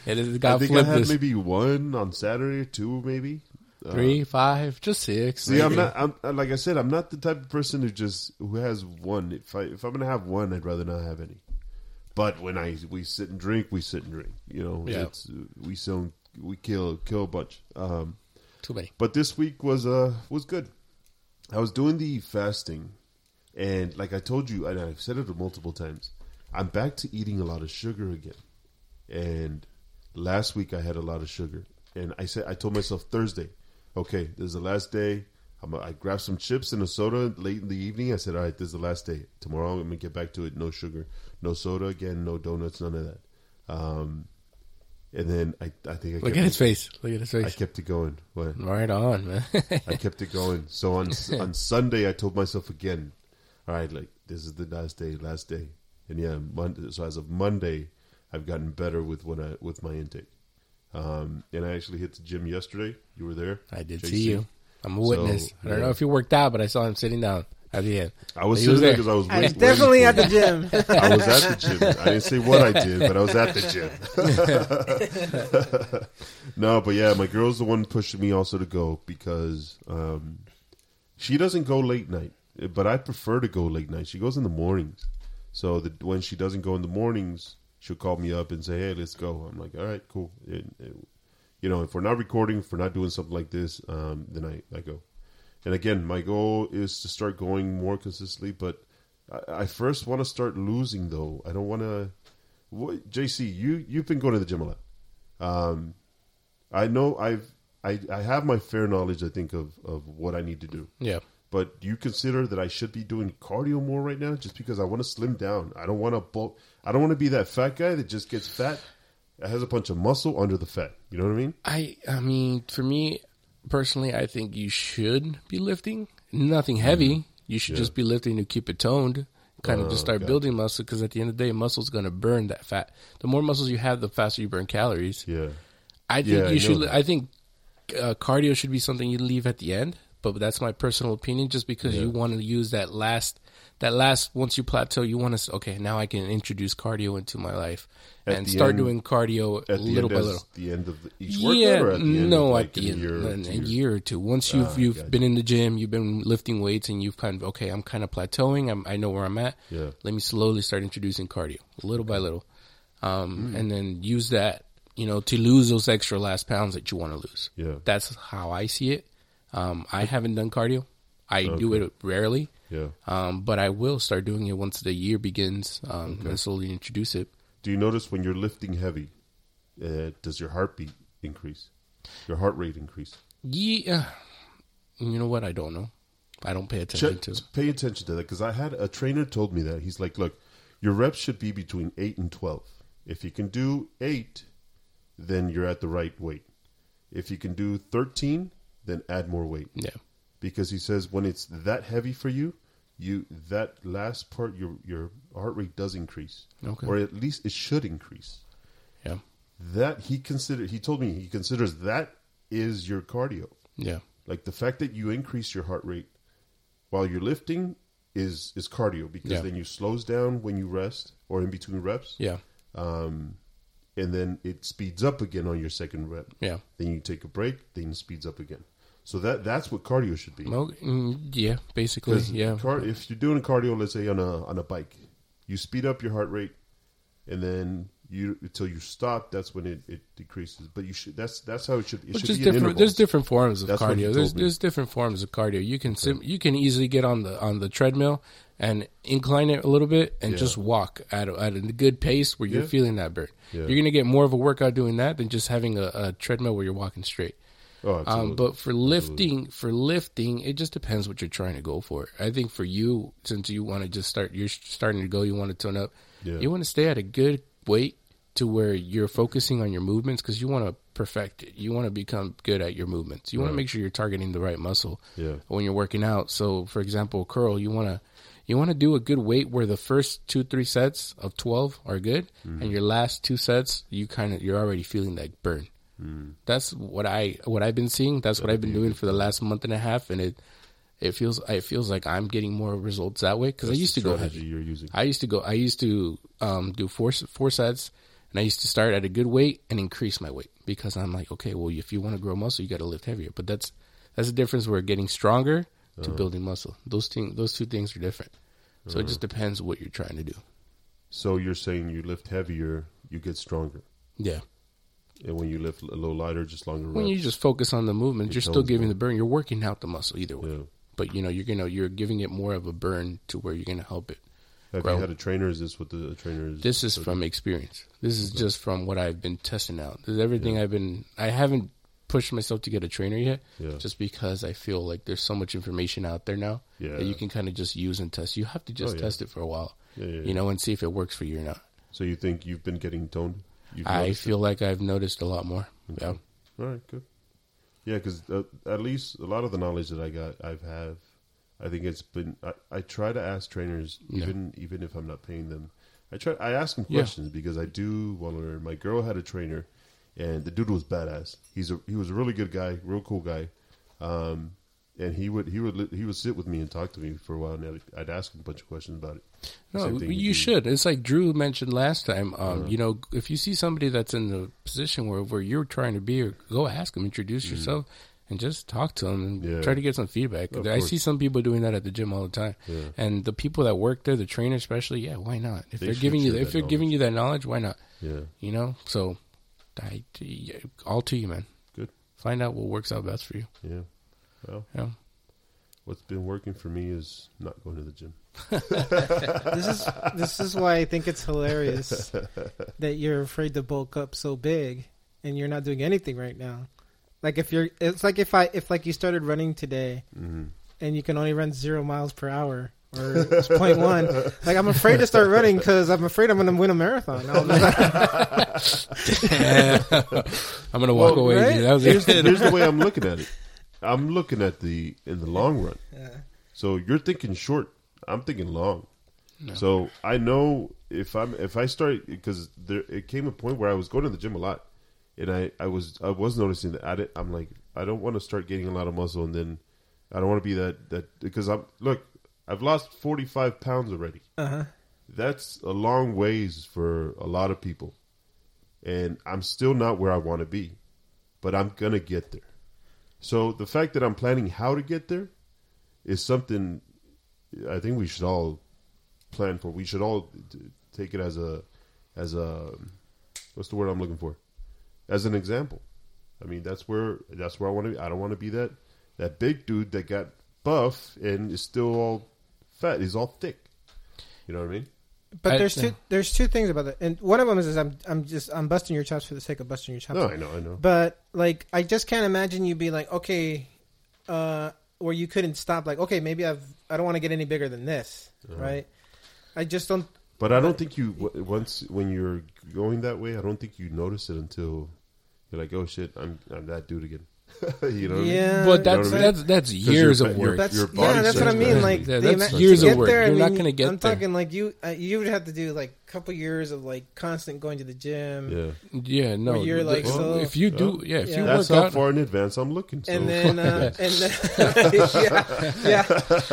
Speaker 2: It is.
Speaker 1: I think I had
Speaker 2: this
Speaker 1: maybe one on Saturday, or two maybe. Uh,
Speaker 2: three, five, just six.
Speaker 1: See, I'm not. I'm like I said, I'm not the type of person who just who has one. If I if I'm gonna have one, I'd rather not have any. But when I we sit and drink, we sit and drink. You know,
Speaker 2: Yeah.
Speaker 1: it's we so we kill kill a bunch. Um,
Speaker 2: Too many.
Speaker 1: but this week was uh was good. I was doing the fasting, and like I told you, and I've said it multiple times, I'm back to eating a lot of sugar again. And last week I had a lot of sugar, and I said I told myself Thursday, okay, this is the last day. I'm, I grabbed some chips and a soda late in the evening. I said, all right, this is the last day. Tomorrow I'm gonna get back to it. No sugar, no soda again, no donuts, none of that. Um, and then I, I think I
Speaker 2: Look
Speaker 1: kept
Speaker 2: at his
Speaker 1: it,
Speaker 2: face. Look at his face.
Speaker 1: I kept it going. What?
Speaker 2: Right on, man.
Speaker 1: I kept it going. So on [laughs] on Sunday, I told myself again, all right, like this is the last day, last day, and yeah, Monday. So as of Monday, I've gotten better with what I with my intake. Um, and I actually hit the gym yesterday. You were there.
Speaker 2: I did
Speaker 1: JC.
Speaker 2: see you. I'm a witness.
Speaker 1: So,
Speaker 2: I don't
Speaker 1: yeah.
Speaker 2: know if you worked out, but I saw him sitting down at the end.
Speaker 1: I was
Speaker 2: He
Speaker 1: sitting
Speaker 2: was
Speaker 1: there
Speaker 2: there.
Speaker 1: because I was
Speaker 3: I
Speaker 1: wait-
Speaker 3: definitely
Speaker 1: waiting
Speaker 3: at the gym.
Speaker 1: I was at the gym. I didn't say what I did, but I was at the gym. [laughs] no, but yeah, my girl's the one pushing me also to go because um, she doesn't go late night, but I prefer to go late night. She goes in the mornings, so that when she doesn't go in the mornings, she'll call me up and say, "Hey, let's go." I'm like, "All right, cool." And, and, you know, if we're not recording, if we're not doing something like this, um, then I, I go. And again, my goal is to start going more consistently, but I, I first want to start losing though. I don't want to. JC, you you've been going to the gym a lot. Um, I know I've I I have my fair knowledge. I think of of what I need to do.
Speaker 2: Yeah.
Speaker 1: But do you consider that I should be doing cardio more right now, just because I want to slim down? I don't want to bulk. I don't want to be that fat guy that just gets fat. That has a bunch of muscle under the fat. You know what I mean?
Speaker 2: I I mean, for me personally, I think you should be lifting nothing heavy. You should
Speaker 1: Mm-hmm. Yeah.
Speaker 2: just be lifting to keep it toned. Kind of just start building muscle because at the end of the day, muscle's going to burn that fat. The more muscles you have, the faster you burn calories.
Speaker 1: Yeah.
Speaker 2: I think
Speaker 1: Yeah,
Speaker 2: you
Speaker 1: know
Speaker 2: should.
Speaker 1: that.
Speaker 2: I think uh, cardio should be something you leave at the end. But that's my personal opinion. Just because
Speaker 1: Yeah.
Speaker 2: you want to use that last, that last once you plateau, you want to okay. Now I can introduce cardio into my life
Speaker 1: At
Speaker 2: and start
Speaker 1: end-
Speaker 2: doing cardio little by little.
Speaker 1: the end of the, each workout,
Speaker 2: Yeah,
Speaker 1: or at the end
Speaker 2: no,
Speaker 1: of like
Speaker 2: at the end,
Speaker 1: a year, or two
Speaker 2: a year or two. Once you've
Speaker 1: Ah,
Speaker 2: you've been in the gym, you've been lifting weights, and you've kind of okay, I'm kind of plateauing. I'm, I know where I'm at.
Speaker 1: Yeah.
Speaker 2: Let me slowly start introducing cardio, little by little, um,
Speaker 1: Hmm.
Speaker 2: and then use that, you know, to lose those extra last pounds that you want to lose.
Speaker 1: Yeah.
Speaker 2: That's how I see it. Um, I haven't done cardio. I do it rarely,
Speaker 1: Yeah.
Speaker 2: um, but I will start doing it once the year begins um, and slowly introduce it.
Speaker 1: Do you notice when you're lifting heavy, uh, does your heartbeat increase? Your heart rate increase?
Speaker 2: Yeah, you know what? I don't know. I don't pay attention to.
Speaker 1: pay attention to that because I had a trainer told me that he's like, look, your reps should be between eight and twelve. If you can do eight, then you're at the right weight. If you can do thirteen, then add more weight
Speaker 2: Yeah.
Speaker 1: because he says when it's that heavy for you, you that last part your your heart rate does increase,
Speaker 2: Okay.
Speaker 1: or at least it should increase.
Speaker 2: Yeah.
Speaker 1: That he considered. He told me he considers that is your cardio.
Speaker 2: Yeah.
Speaker 1: Like the fact that you increase your heart rate while you're lifting is is cardio because
Speaker 2: Yeah.
Speaker 1: then you slows down when you rest or in between reps,
Speaker 2: Yeah.
Speaker 1: um, and then it speeds up again on your second rep.
Speaker 2: Yeah.
Speaker 1: Then you take a break, then it speeds up again. So that that's what cardio should be.
Speaker 2: Well, mm, yeah, basically, yeah.
Speaker 1: car- if you're doing cardio, let's say on a on a bike, you speed up your heart rate, and then you until you stop. That's when it, it decreases. But you should that's that's how it should. It
Speaker 2: Which
Speaker 1: should be
Speaker 2: different. There's different forms of
Speaker 1: That's
Speaker 2: cardio. There's
Speaker 1: me.
Speaker 2: there's different forms of cardio. You can sim, you can easily get on the on the treadmill and incline it a little bit and
Speaker 1: Yeah.
Speaker 2: just walk at a, at a good pace where you're
Speaker 1: Yeah.
Speaker 2: feeling that burn.
Speaker 1: Yeah.
Speaker 2: You're gonna get more of a workout doing that than just having a, a treadmill where you're walking straight.
Speaker 1: Oh, absolutely.
Speaker 2: Um, but for lifting, for lifting, it just depends what you're trying to go for. I think for you, since you want to just start, you're starting to go, you want to tone up.
Speaker 1: Yeah.
Speaker 2: You want to stay at a good weight to where you're focusing on your movements because you want to perfect it. You want to become good at your movements. You want to make sure you're targeting the right muscle
Speaker 1: Yeah.
Speaker 2: when you're working out. So, for example, curl, you want to you want to do a good weight where the first two three sets of twelve are good,
Speaker 1: Mm-hmm.
Speaker 2: and your last two sets you kind of you're already feeling that burn. That's what I what I've been seeing. That's what I've been doing for the last month and a half, and it it feels it feels like I'm getting more results that way because I used to go
Speaker 1: strategy
Speaker 2: heavy.
Speaker 1: You're using.
Speaker 2: I used to go. I used to um, do four four sets, and I used to start at a good weight and increase my weight because I'm like, okay, well, if you want to grow muscle, you got to lift heavier. But that's that's the difference. We're getting stronger to building muscle. Those thing, those two things are different. So it just depends what you're trying to do.
Speaker 1: So you're saying you lift heavier, you get stronger,
Speaker 2: Yeah.
Speaker 1: and when you lift a little lighter, just longer
Speaker 2: When
Speaker 1: reps.
Speaker 2: you just focus on the movement, you're still giving
Speaker 1: down.
Speaker 2: the burn. You're working out the muscle either way.
Speaker 1: Yeah.
Speaker 2: But you know, you're gonna you're giving it more of a burn to where you're gonna help it.
Speaker 1: Have
Speaker 2: grow.
Speaker 1: you had a trainer? Is this what the trainer is?
Speaker 2: This is from experience. This is just from what I've been testing out. There's everything I've been. I haven't pushed myself to get a trainer yet,
Speaker 1: Yeah.
Speaker 2: just because I feel like there's so much information out there now
Speaker 1: Yeah.
Speaker 2: that you can kind of just use and test. You have to just
Speaker 1: Oh, yeah.
Speaker 2: test it for a while,
Speaker 1: Yeah, yeah,
Speaker 2: you know, and see if it works for you or not.
Speaker 1: So you think you've been getting toned?
Speaker 2: I
Speaker 1: noticed it?
Speaker 2: feel like I've noticed a lot more. Yeah,
Speaker 1: All right, good. Yeah, because uh, at least a lot of the knowledge that I got, I've have. I think it's been. I, I try to ask trainers,
Speaker 2: Yeah.
Speaker 1: even even if I'm not paying them. I try. I ask them
Speaker 2: Yeah.
Speaker 1: questions because I do want to learn. My girl had a trainer, and the dude was badass. He's a he was a really good guy, real cool guy. Um, and he would he would he would sit with me and talk to me for a while, and I'd, I'd ask him a bunch of questions about it.
Speaker 2: No, you should. It's like Drew mentioned last time. Um, You know, if you see somebody that's in the position where where you're trying to be, go ask them, introduce yourself. And just talk to them and.
Speaker 1: Yeah.
Speaker 2: try to get some feedback.
Speaker 1: Of
Speaker 2: I
Speaker 1: course.
Speaker 2: see some people doing that at the gym all the time.
Speaker 1: Yeah.
Speaker 2: And the people that work there, the trainer especially, yeah, why not? If
Speaker 1: They
Speaker 2: are giving you, if they're giving you that knowledge, why not?
Speaker 1: Yeah,
Speaker 2: You know, so I, all to you, man.
Speaker 1: Good.
Speaker 2: Find out what works out best for you.
Speaker 1: yeah. Well,
Speaker 2: Yeah.
Speaker 1: What's been working for me is not going to the gym. [laughs] [laughs]
Speaker 3: this is this is why I think it's hilarious [laughs] that you're afraid to bulk up so big and you're not doing anything right now. Like if you're, it's like if I if like you started running today
Speaker 1: hmm
Speaker 3: and you can only run zero miles per hour or it's point one. Like I'm afraid to start running because I'm afraid I'm going to win a marathon. I'll never-
Speaker 2: I'm gonna walk
Speaker 1: Well,
Speaker 2: away.
Speaker 3: right?
Speaker 2: That was
Speaker 1: Here's,
Speaker 2: it.
Speaker 1: here's the way I'm looking at it. I'm looking at the in the long run. [laughs]
Speaker 3: Yeah.
Speaker 1: So you're thinking short. I'm thinking long.
Speaker 2: No.
Speaker 1: So I know if I'm if I start because there it came a point where I was going to the gym a lot, and I I was I was noticing that at it I'm like I don't want to start getting a lot of muscle and then I don't want to be that that because I'm look I've lost 45 pounds already.
Speaker 3: Uh-huh.
Speaker 1: That's a long ways for a lot of people, and I'm still not where I want to be, but I'm gonna get there. So the fact that I'm planning how to get there is something I think we should all plan for. We should all take it as a as a what's the word I'm looking for? As an example. I mean, that's where that's where I want to be. I don't want to be that that big dude that got buff and is still all fat. He's all thick. You know what I mean?
Speaker 3: But
Speaker 2: I-
Speaker 3: there's two there's two things about that, and one of them is, is I'm I'm just I'm busting your chops for the sake of busting your chops.
Speaker 1: No, I know, I know.
Speaker 3: But like, I just can't imagine you be like, okay, uh, where you couldn't stop. Like, okay, maybe I've I don't want to get any bigger than this,
Speaker 1: Uh-huh.
Speaker 3: right? I just don't.
Speaker 1: But I don't think you once when you're going that way. I don't think you notice it until you're like, oh shit, I'm I'm that dude again. [laughs] you know? What I mean?
Speaker 3: Yeah,
Speaker 2: But that's
Speaker 1: You know what I mean?
Speaker 2: that's that's
Speaker 1: 'Cause
Speaker 2: years
Speaker 1: your-
Speaker 2: of work.
Speaker 3: That's
Speaker 1: your
Speaker 3: yeah, that's what I mean. Like
Speaker 2: Yeah,
Speaker 3: the
Speaker 2: that's years of
Speaker 3: get
Speaker 2: work.
Speaker 3: There, I
Speaker 2: You're not
Speaker 3: mean,
Speaker 2: gonna get
Speaker 3: I'm
Speaker 2: there.
Speaker 3: talking like you. Uh, you would have to do like a couple years of like constant going to the gym,
Speaker 1: Yeah,
Speaker 2: yeah, no.
Speaker 3: Where you're like,
Speaker 2: well,
Speaker 3: so-
Speaker 2: if you do, yeah, if
Speaker 3: Yeah.
Speaker 2: you
Speaker 1: that's
Speaker 2: work
Speaker 1: how
Speaker 2: out,
Speaker 1: far in advance I'm looking. So.
Speaker 3: and [laughs] then uh, and then [laughs] yeah, yeah.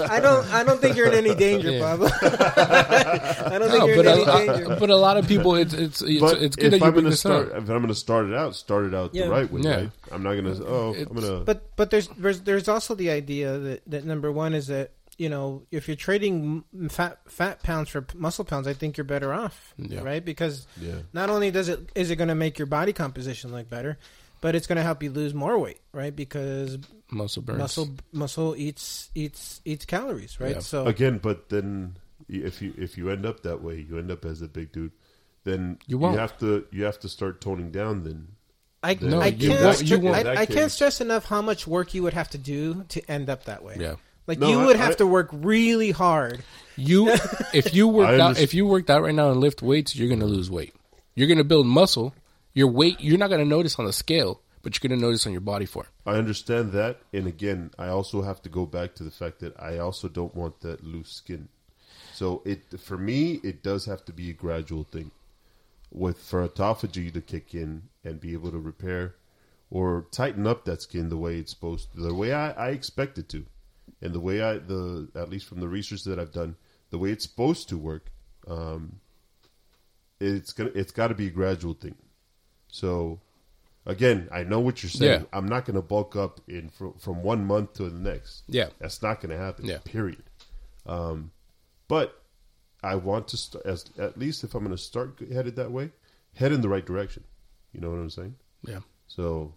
Speaker 3: I don't I don't think you're in any danger,
Speaker 2: Yeah.
Speaker 3: Pablo. [laughs] I don't think
Speaker 2: no,
Speaker 3: you're
Speaker 2: but
Speaker 3: in any
Speaker 2: a,
Speaker 3: danger.
Speaker 2: but a lot of people, it's it's it's,
Speaker 1: but
Speaker 2: it's good
Speaker 1: if
Speaker 2: that you
Speaker 1: I'm
Speaker 2: bring
Speaker 1: gonna
Speaker 2: this
Speaker 1: start,
Speaker 2: up.
Speaker 1: if I'm gonna start it out, start it out
Speaker 3: Yeah.
Speaker 1: the right way.
Speaker 2: Yeah.
Speaker 1: Right? I'm not gonna. Oh,
Speaker 2: It's-
Speaker 1: I'm gonna.
Speaker 3: But but there's there's there's also the idea that, that number one is that you know if you're trading fat fat pounds for muscle pounds, I think you're better off,
Speaker 2: Yeah.
Speaker 3: right? Because
Speaker 1: yeah,
Speaker 3: not only does it is it going to make your body composition look better, but it's going to help you lose more weight, right? Because
Speaker 2: Muscle burns.
Speaker 3: muscle muscle eats eats eats calories, right?
Speaker 2: Yeah.
Speaker 3: So
Speaker 1: again, but then if you if you end up that way, you end up as a big dude. Then
Speaker 2: You won't.
Speaker 1: have to you have to start toning down. Then
Speaker 3: I
Speaker 1: No,
Speaker 3: I can't
Speaker 1: won't- you.
Speaker 3: I, I can't stress enough how much work you would have to do to end up that way.
Speaker 2: Yeah.
Speaker 3: Like
Speaker 1: No,
Speaker 3: you
Speaker 1: I-
Speaker 3: would have
Speaker 1: I-
Speaker 3: to work really hard.
Speaker 2: You [laughs] if you worked out if you worked out right now and lift weights, you're gonna lose weight. You're gonna build muscle. Your weight you're not gonna notice on the scale, but you're gonna notice on your body form.
Speaker 1: I understand that, and again, I also have to go back to the fact that I also don't want that loose skin. So it for me, it does have to be a gradual thing, with for autophagy to kick in and be able to repair or tighten up that skin the way it's supposed to, the way I, I expect it to, and the way I the at least from the research that I've done, the way it's supposed to work. Um, it's gonna it's got to be a gradual thing. So again, I know what you're saying.
Speaker 2: Yeah.
Speaker 1: I'm not going to bulk up in from, from one month to the next.
Speaker 2: Yeah.
Speaker 1: That's not going to happen.
Speaker 2: Yeah.
Speaker 1: Period. Um, but I want to st- as at least if I'm going to start headed that way, head in the right direction. You know what I'm saying?
Speaker 2: Yeah.
Speaker 1: So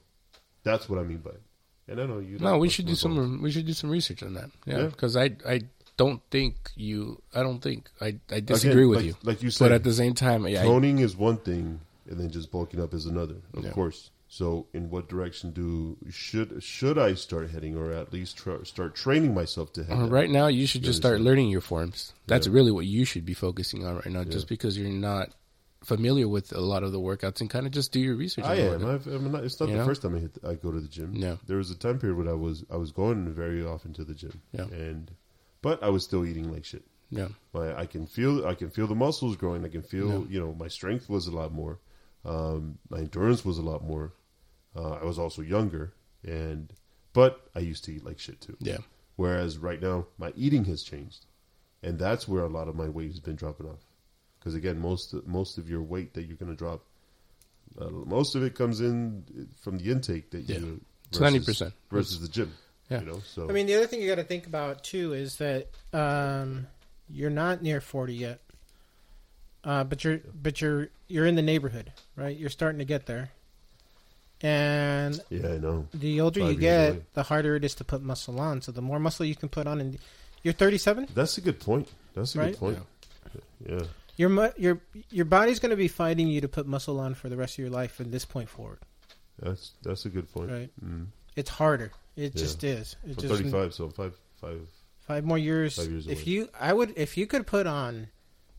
Speaker 1: that's what I mean by it. And I know you.
Speaker 2: No, we should do some we should do some research on that. Yeah.
Speaker 1: Yeah.
Speaker 2: Because I I don't think you I don't think I I disagree
Speaker 1: Again,
Speaker 2: with
Speaker 1: like,
Speaker 2: you.
Speaker 1: Like you said, But
Speaker 2: at the same time, yeah, I,
Speaker 1: toning is one thing, and then just bulking up is another. Of
Speaker 2: Yeah.
Speaker 1: course. So, in what direction do should should I start heading, or at least try, start training myself to head?
Speaker 2: Uh, right now, you should just start learning your forms. That's
Speaker 1: Yeah.
Speaker 2: really what you should be focusing on right now. Just because you're not familiar with a lot of the workouts and kind of just do your research.
Speaker 1: I am. I've, I'm not, it's not
Speaker 2: You
Speaker 1: the
Speaker 2: know?
Speaker 1: first time I hit. I go to the gym.
Speaker 2: Yeah.
Speaker 1: There was a time period when I was I was going very often to the gym.
Speaker 2: Yeah.
Speaker 1: And but I was still eating like shit.
Speaker 2: Yeah,
Speaker 1: My I can feel I can feel the muscles growing. I can feel
Speaker 2: Yeah.
Speaker 1: you know my strength was a lot more. Um, my endurance was a lot more. Uh, I was also younger, and but I used to eat like shit too.
Speaker 2: yeah,
Speaker 1: Whereas right now, my eating has changed, and that's where a lot of my weight has been dropping off. Because again, most most of your weight that you're going to drop, uh, most of it comes in from the intake that
Speaker 2: Yeah.
Speaker 1: you.
Speaker 2: It's 90%.
Speaker 1: versus the gym.
Speaker 2: Yeah.
Speaker 1: You know, so
Speaker 3: I mean, the other thing you got to think about too is that um, you're not near forty yet, uh, but you're but you're you're in the neighborhood, right? You're starting to get there, And
Speaker 1: Yeah, I know.
Speaker 3: the older
Speaker 1: Five
Speaker 3: you get,
Speaker 1: away.
Speaker 3: the harder it is to put muscle on. So the more muscle you can put on, and you're 37,
Speaker 1: That's a good point. That's a
Speaker 3: Right?
Speaker 1: good point. Yeah.
Speaker 3: Your your your body's going to be fighting you to put muscle on for the rest of your life from this point forward.
Speaker 1: That's that's a good point.
Speaker 3: Right?
Speaker 1: Mm.
Speaker 3: It's harder. It
Speaker 1: Yeah.
Speaker 3: just is. It just
Speaker 1: 35, so I'm five five.
Speaker 3: five more years.
Speaker 1: Five years
Speaker 3: if
Speaker 1: away.
Speaker 3: you, I would, if you could put on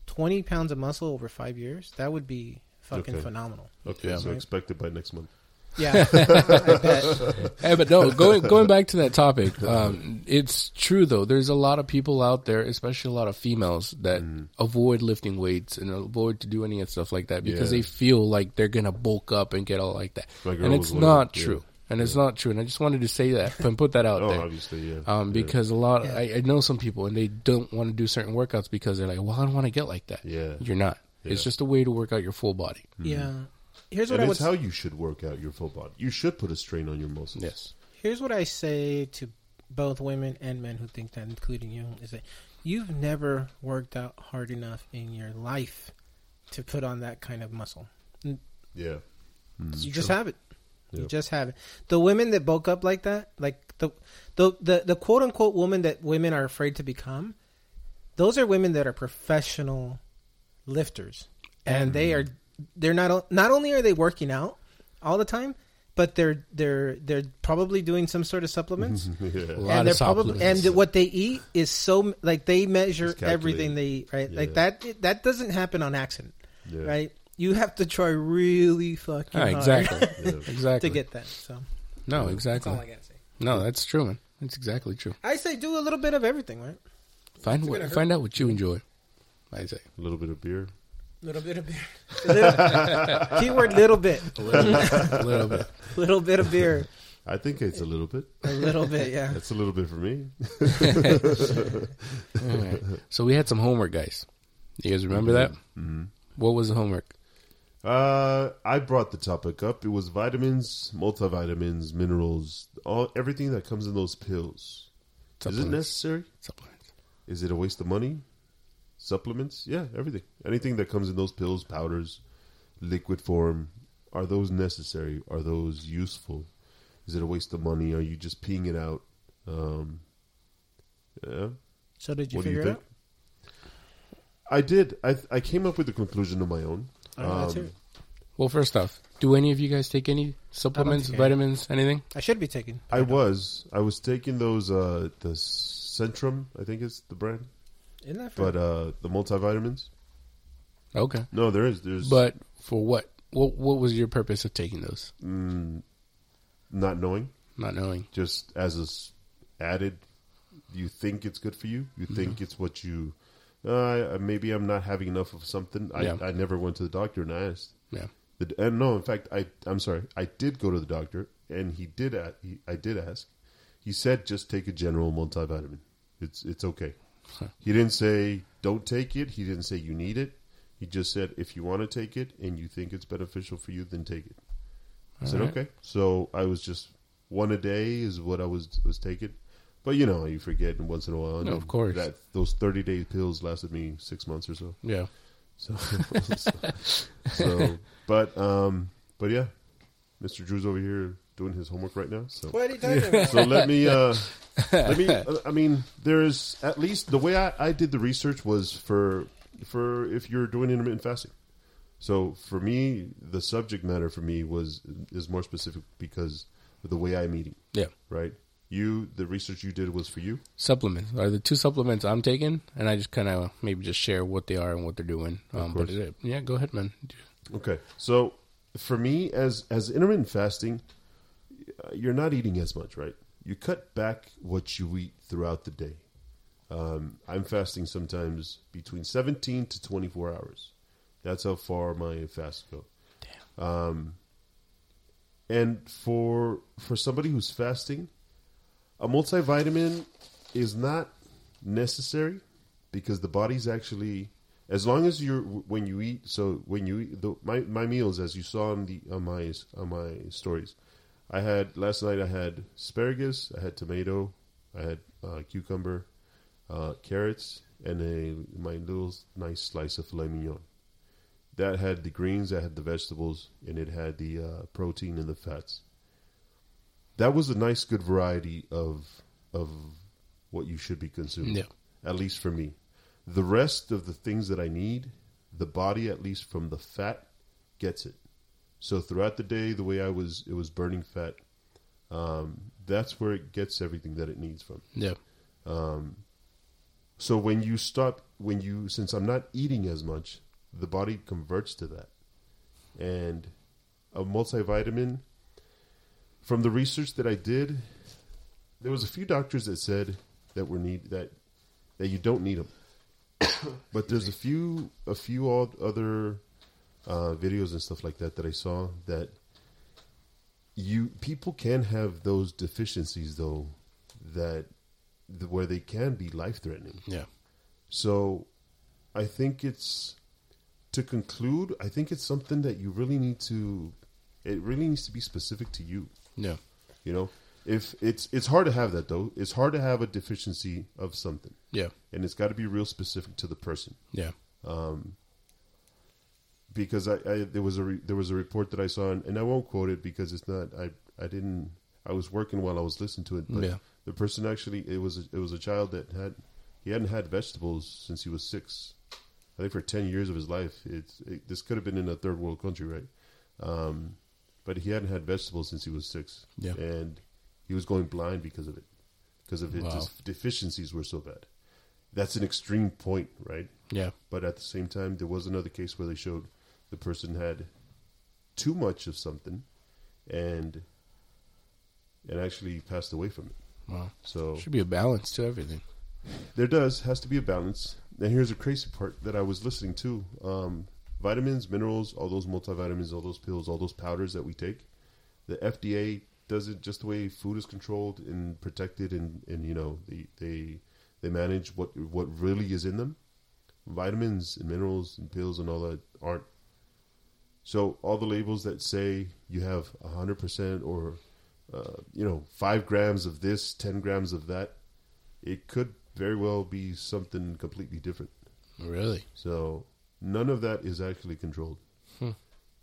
Speaker 3: 20 pounds of muscle over five years, that would be fucking
Speaker 1: Okay.
Speaker 3: phenomenal.
Speaker 1: Okay,
Speaker 2: Yeah.
Speaker 1: so
Speaker 3: Right.
Speaker 1: expect it by next month.
Speaker 3: Yeah, [laughs] I bet.
Speaker 2: Hey, but no, going going back to that topic, um, it's true though. There's a lot of people out there, especially a lot of females, that
Speaker 1: Mm.
Speaker 2: avoid lifting weights and avoid to do any of stuff like that because
Speaker 1: Yeah.
Speaker 2: they feel like they're gonna bulk up and get all like that, and it's
Speaker 1: one of
Speaker 2: not
Speaker 1: yeah.
Speaker 2: true. And it's not true. And I just wanted to say that and put that out
Speaker 1: Oh,
Speaker 2: there.
Speaker 1: obviously, yeah.
Speaker 2: Um,
Speaker 1: Yeah.
Speaker 2: because a lot,
Speaker 3: Yeah.
Speaker 2: I, I know some people and they don't want to do certain workouts because they're like, well, I don't want to get like that.
Speaker 1: Yeah.
Speaker 2: You're not. It's just a way to work out your full body.
Speaker 3: Yeah. Here's what
Speaker 1: and
Speaker 3: I would
Speaker 1: it's how you should work out your full body. You should put a strain on your muscles.
Speaker 2: Yes.
Speaker 3: Here's what I say to both women and men who think that, including you, is that you've never worked out hard enough in your life to put on that kind of muscle.
Speaker 1: Yeah. Mm.
Speaker 3: you just have it. You just have it. The women that bulk up like that, like the the the, the quote unquote woman that women are afraid to become, those are women that are professional lifters, and they are they're not not only are they working out all the time, but they're they're they're probably doing some sort of supplements. [laughs]
Speaker 1: yeah.
Speaker 2: A lot
Speaker 3: and they're
Speaker 2: of
Speaker 3: probably
Speaker 2: supplements.
Speaker 3: and what they eat is so like they measure everything they eat right like that that doesn't happen on accident
Speaker 1: Yeah.
Speaker 3: right you have to try really fucking hard
Speaker 2: exactly. [laughs]
Speaker 1: Yeah. [laughs]
Speaker 2: exactly.
Speaker 3: to get that so
Speaker 2: no,
Speaker 3: that's
Speaker 2: exactly.
Speaker 3: all I gotta say
Speaker 2: No, that's true, man. That's exactly true.
Speaker 3: I say do a little bit of everything right
Speaker 2: Find what, find out what you enjoy. I say
Speaker 1: A little bit of beer.
Speaker 3: A little bit of beer little, [laughs] keyword little bit
Speaker 2: a little, [laughs] little bit.
Speaker 3: little bit of beer
Speaker 1: I think it's a little bit.
Speaker 3: a little bit yeah
Speaker 1: That's a little bit for me. [laughs]
Speaker 2: All right. So we had some homework, guys. You guys remember that?
Speaker 1: hmm
Speaker 2: What was the homework?
Speaker 1: Uh, I brought the topic up. It was vitamins, multivitamins, minerals, all everything that comes in those pills. Is it necessary?
Speaker 2: Supplements.
Speaker 1: Is it a waste of money? Supplements? Yeah, everything. Anything that comes in those pills, powders, liquid form, are those necessary? Are those useful? Is it a waste of money? Are you just peeing it out? Um, yeah.
Speaker 3: so did you
Speaker 1: what do you
Speaker 3: figure it
Speaker 1: think?
Speaker 3: out
Speaker 1: I did. I I came up with a conclusion of my own.
Speaker 3: All right,
Speaker 1: Um,
Speaker 3: it.
Speaker 2: Well, first off, do any of you guys take any supplements,
Speaker 3: take any.
Speaker 2: vitamins, anything?
Speaker 3: I should be taking
Speaker 1: I was. I was taking those uh the Centrum, I think is the brand.
Speaker 3: Isn't that fair?
Speaker 1: But uh the multivitamins?
Speaker 2: Okay.
Speaker 1: No, there is. There's
Speaker 2: But for what? What What was your purpose of taking those?
Speaker 1: mm, not knowing,
Speaker 2: Not knowing.
Speaker 1: just as a s- added you think it's good for you. You
Speaker 2: Mm-hmm.
Speaker 1: think it's what you uh maybe I'm not having enough of something. I
Speaker 2: Yeah.
Speaker 1: I never went to the doctor and I asked.
Speaker 2: Yeah.
Speaker 1: The, and no, in fact, I I'm sorry. I did go to the doctor, and he did. a- He, I did ask. He said just take a general multivitamin. It's it's okay. He didn't say don't take it. He didn't say you need it. He just said if you want to take it and you think it's beneficial for you, then take it. I said
Speaker 2: Alright.
Speaker 1: okay. So I was just one a day is what I was was taking. But you know, you forget and once in a while.
Speaker 2: No, of course.
Speaker 1: That those thirty day pills lasted me six months or so.
Speaker 2: Yeah.
Speaker 1: So, [laughs] so, so, but um, but yeah, Mr. Drew's over here doing his homework right now. So,
Speaker 3: what are you talking [laughs]
Speaker 1: so let me uh, [laughs] let me. uh, I mean, there's at least the way I, I did the research was for for if you're doing intermittent fasting. So for me, the subject matter for me was is more specific because of the way I'm eating.
Speaker 2: Yeah.
Speaker 1: Right. You, the research you did was for you.
Speaker 2: Supplements are the two supplements I'm taking, and I just kind of maybe just share what they are and what they're doing. Um, but
Speaker 1: course.
Speaker 2: it, yeah, go ahead, man.
Speaker 1: Okay, so for me, as as intermittent fasting, you're not eating as much, right? You cut back what you eat throughout the day. Um, I'm fasting sometimes between 17 to 24 hours. That's how far my fasts go. Damn. Um, and for for somebody who's fasting, a multivitamin is not necessary because the body's actually as long as you're when you eat so when you eat the, my my meals as you saw on the on my on my stories i had last night i had asparagus i had tomato i had uh, cucumber uh, carrots and a my little nice slice of filet mignon that had the greens, that had the vegetables, and it had the uh, protein and the fats. That was a nice, good variety of of what you should be consuming.
Speaker 2: Yeah.
Speaker 1: At least for me, the rest of the things that I need, the body, at least from the fat, gets it. So throughout the day, the way I was, it was burning fat. Um, that's where it gets everything that it needs from.
Speaker 2: Yeah.
Speaker 1: So when you stop, when you, since I'm not eating as much, the body converts to that. And a multivitamin, from the research that I did, there was a few doctors that said that were need that that you don't need them. [coughs] but there's a few a few odd other uh, videos and stuff like that that I saw that you people can have those deficiencies though that the, where they can be life threatening.
Speaker 2: Yeah.
Speaker 1: So I think it's to conclude, I think it's something that you really need to it really needs to be specific to you.
Speaker 2: Yeah.
Speaker 1: You know? If it's it's hard to have that though. It's hard to have a deficiency of something.
Speaker 2: Yeah.
Speaker 1: And it's got to be real specific to the person.
Speaker 2: Yeah.
Speaker 1: Because I, I there was a re, there was a report that I saw and, and I won't quote it because it's not I I didn't I was working while I was listening to it. But
Speaker 2: Yeah.
Speaker 1: the person actually it was a, it was a child that had he hadn't had vegetables since he was six. I think for ten years of his life. It's it, this could have been in a third world country, right? Um, but he hadn't had vegetables since he was six,
Speaker 2: Yeah.
Speaker 1: and he was going blind because of it, because of his
Speaker 2: Wow.
Speaker 1: deficiencies were so bad. That's an extreme point, right?
Speaker 2: Yeah.
Speaker 1: But at the same time, there was another case where they showed the person had too much of something, and and actually passed away from it.
Speaker 2: Wow.
Speaker 1: So
Speaker 2: Should be a balance to everything.
Speaker 1: there does has to be a balance. And here's a crazy part that I was listening to: um, vitamins, minerals, all those multivitamins, all those pills, all those powders that we take. The FDA does it just the way food is controlled and protected, and, and you know they they they manage what what really is in them. Vitamins and minerals and pills and all that aren't. So all the labels that say you have hundred percent or uh, you know five grams of this, ten grams of that, it could very well be something completely different.
Speaker 2: Really?
Speaker 1: So none of that is actually controlled.
Speaker 2: Hmm.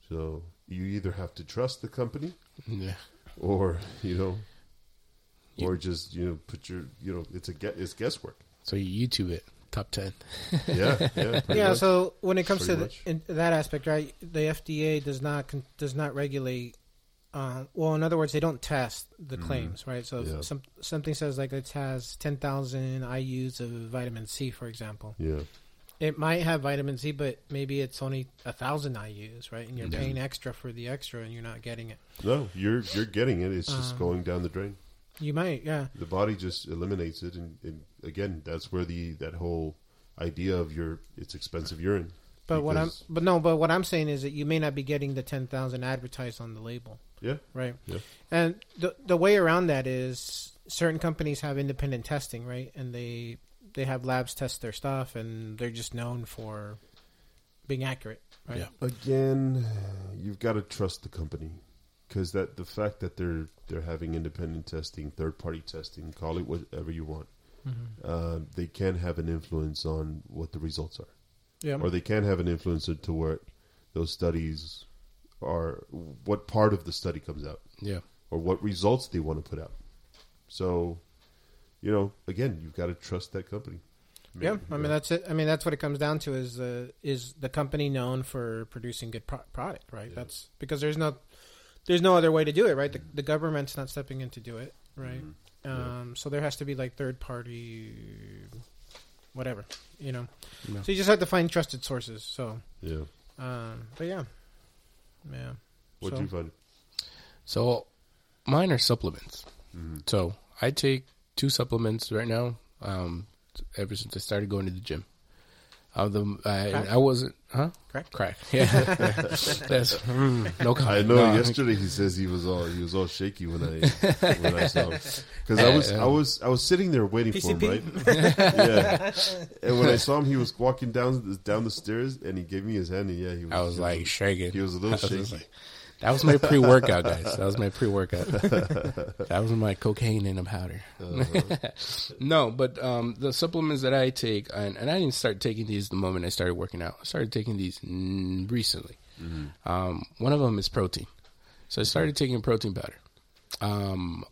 Speaker 1: So you either have to trust the company
Speaker 2: Yeah.
Speaker 1: or you know
Speaker 2: You-
Speaker 1: or just you know put your you know it's a get it's guesswork.
Speaker 2: So you YouTube it. Top 10.
Speaker 1: Yeah, yeah, [laughs]
Speaker 3: yeah.
Speaker 1: much.
Speaker 3: So when it comes to the, in that aspect, right? The FDA does not con- does not regulate. Uh, well, in other words, they don't test the claims, right? So.
Speaker 1: Yeah.
Speaker 3: some something says like it has ten thousand IU's of vitamin C, for example.
Speaker 1: yeah,
Speaker 3: It might have vitamin C, but maybe it's only a thousand IU's, right? And you're
Speaker 2: Yeah.
Speaker 3: paying extra for the extra, and you're not getting it.
Speaker 1: no, you're you're getting it. It's just
Speaker 3: Um,
Speaker 1: going down the drain.
Speaker 3: You might, yeah.
Speaker 1: The body just eliminates it, and, and again, that's where the that whole idea of your it's expensive urine.
Speaker 3: But what I'm,
Speaker 1: Because-
Speaker 3: but no, but what I'm saying is that you may not be getting the ten thousand advertised on the label,
Speaker 1: yeah,
Speaker 3: right?
Speaker 1: Yeah.
Speaker 3: And the the way around that is certain companies have independent testing, right? And they they have labs test their stuff, and they're just known for being accurate, right?
Speaker 2: Yeah.
Speaker 1: again, you've got to trust the company because that the fact that they're they're having independent testing, third party testing, call it whatever you want, uh, they can have an influence on what the results are,
Speaker 3: Yeah.
Speaker 1: or they can have an influence to what those studies are what part of the study comes out,
Speaker 2: Yeah.
Speaker 1: or what results they want to put out. So, you know, again, you've got to trust that company.
Speaker 3: Yeah, I mean that's it. I mean that's what it comes down to is uh, is the company known for producing good pro- product, right? That's because there's no there's no other way to do it, right? The, the government's not stepping in to do it, right?
Speaker 1: Yeah.
Speaker 3: Um, so there has to be like third party, whatever, you know.
Speaker 2: Yeah.
Speaker 3: So you just have to find trusted sources. So,
Speaker 1: yeah.
Speaker 3: um, but yeah, yeah.
Speaker 1: What
Speaker 3: So-
Speaker 1: do you find?
Speaker 2: So mine are supplements.
Speaker 1: Mm-hmm.
Speaker 2: So I take two supplements right now. Um, ever since I started going to the gym. Of them, I,
Speaker 3: Crack?
Speaker 2: I wasn't, huh?
Speaker 3: Crack?
Speaker 2: Crack. [laughs] Yeah. That's mm, no
Speaker 1: I know.
Speaker 2: No,
Speaker 1: yesterday he says he was all he was all shaky when I when I saw him [laughs] because I was
Speaker 2: Uh,
Speaker 1: I was I was sitting there waiting for him, right? [laughs] yeah. And when I saw him, he was walking down the, down the stairs, and he gave me his hand, and yeah, he was.
Speaker 2: I was like shaking.
Speaker 1: he was a little
Speaker 2: was
Speaker 1: shaky.
Speaker 2: like- That was my pre-workout, guys. That was my pre-workout. that was my cocaine in a powder. [laughs] no, but um, the supplements that I take, and, and, I didn't start taking these the moment I started working out. I started taking these recently. Mm-hmm. Um, one of them is protein. So I started taking protein powder. Um,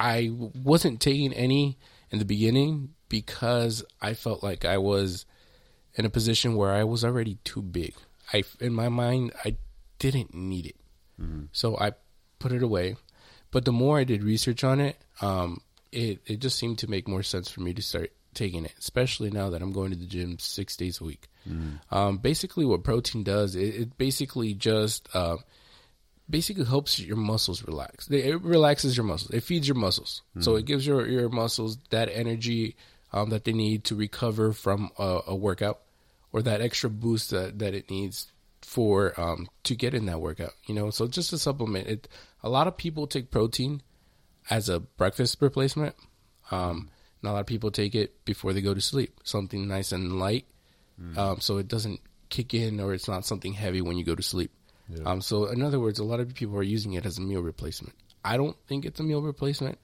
Speaker 2: I wasn't taking any in the beginning because I felt like I was in a position where I was already too big. I, in my mind, I didn't need it. Mm-hmm. So I put it away. But the more I did research on it, um, it, it just seemed to make more sense for me to start taking it, especially now that I'm going to the gym six days a week. Mm-hmm. Um, basically, what protein does, it, it basically just uh, basically helps your muscles relax. It relaxes your muscles. It feeds your muscles, mm-hmm. so it gives your your muscles that energy um, that they need to recover from a, a, workout, or that extra boost that, that it needs for um, to get in that workout. You know, so just a supplement. It a lot of people take protein as a breakfast replacement. Um, and a lot of people take it before they go to sleep, something nice and light, mm. um, so it doesn't kick in or it's not something heavy when you go to sleep. Yeah. Um, so in other words, a lot of people are using it as a meal replacement. I don't think it's a meal replacement.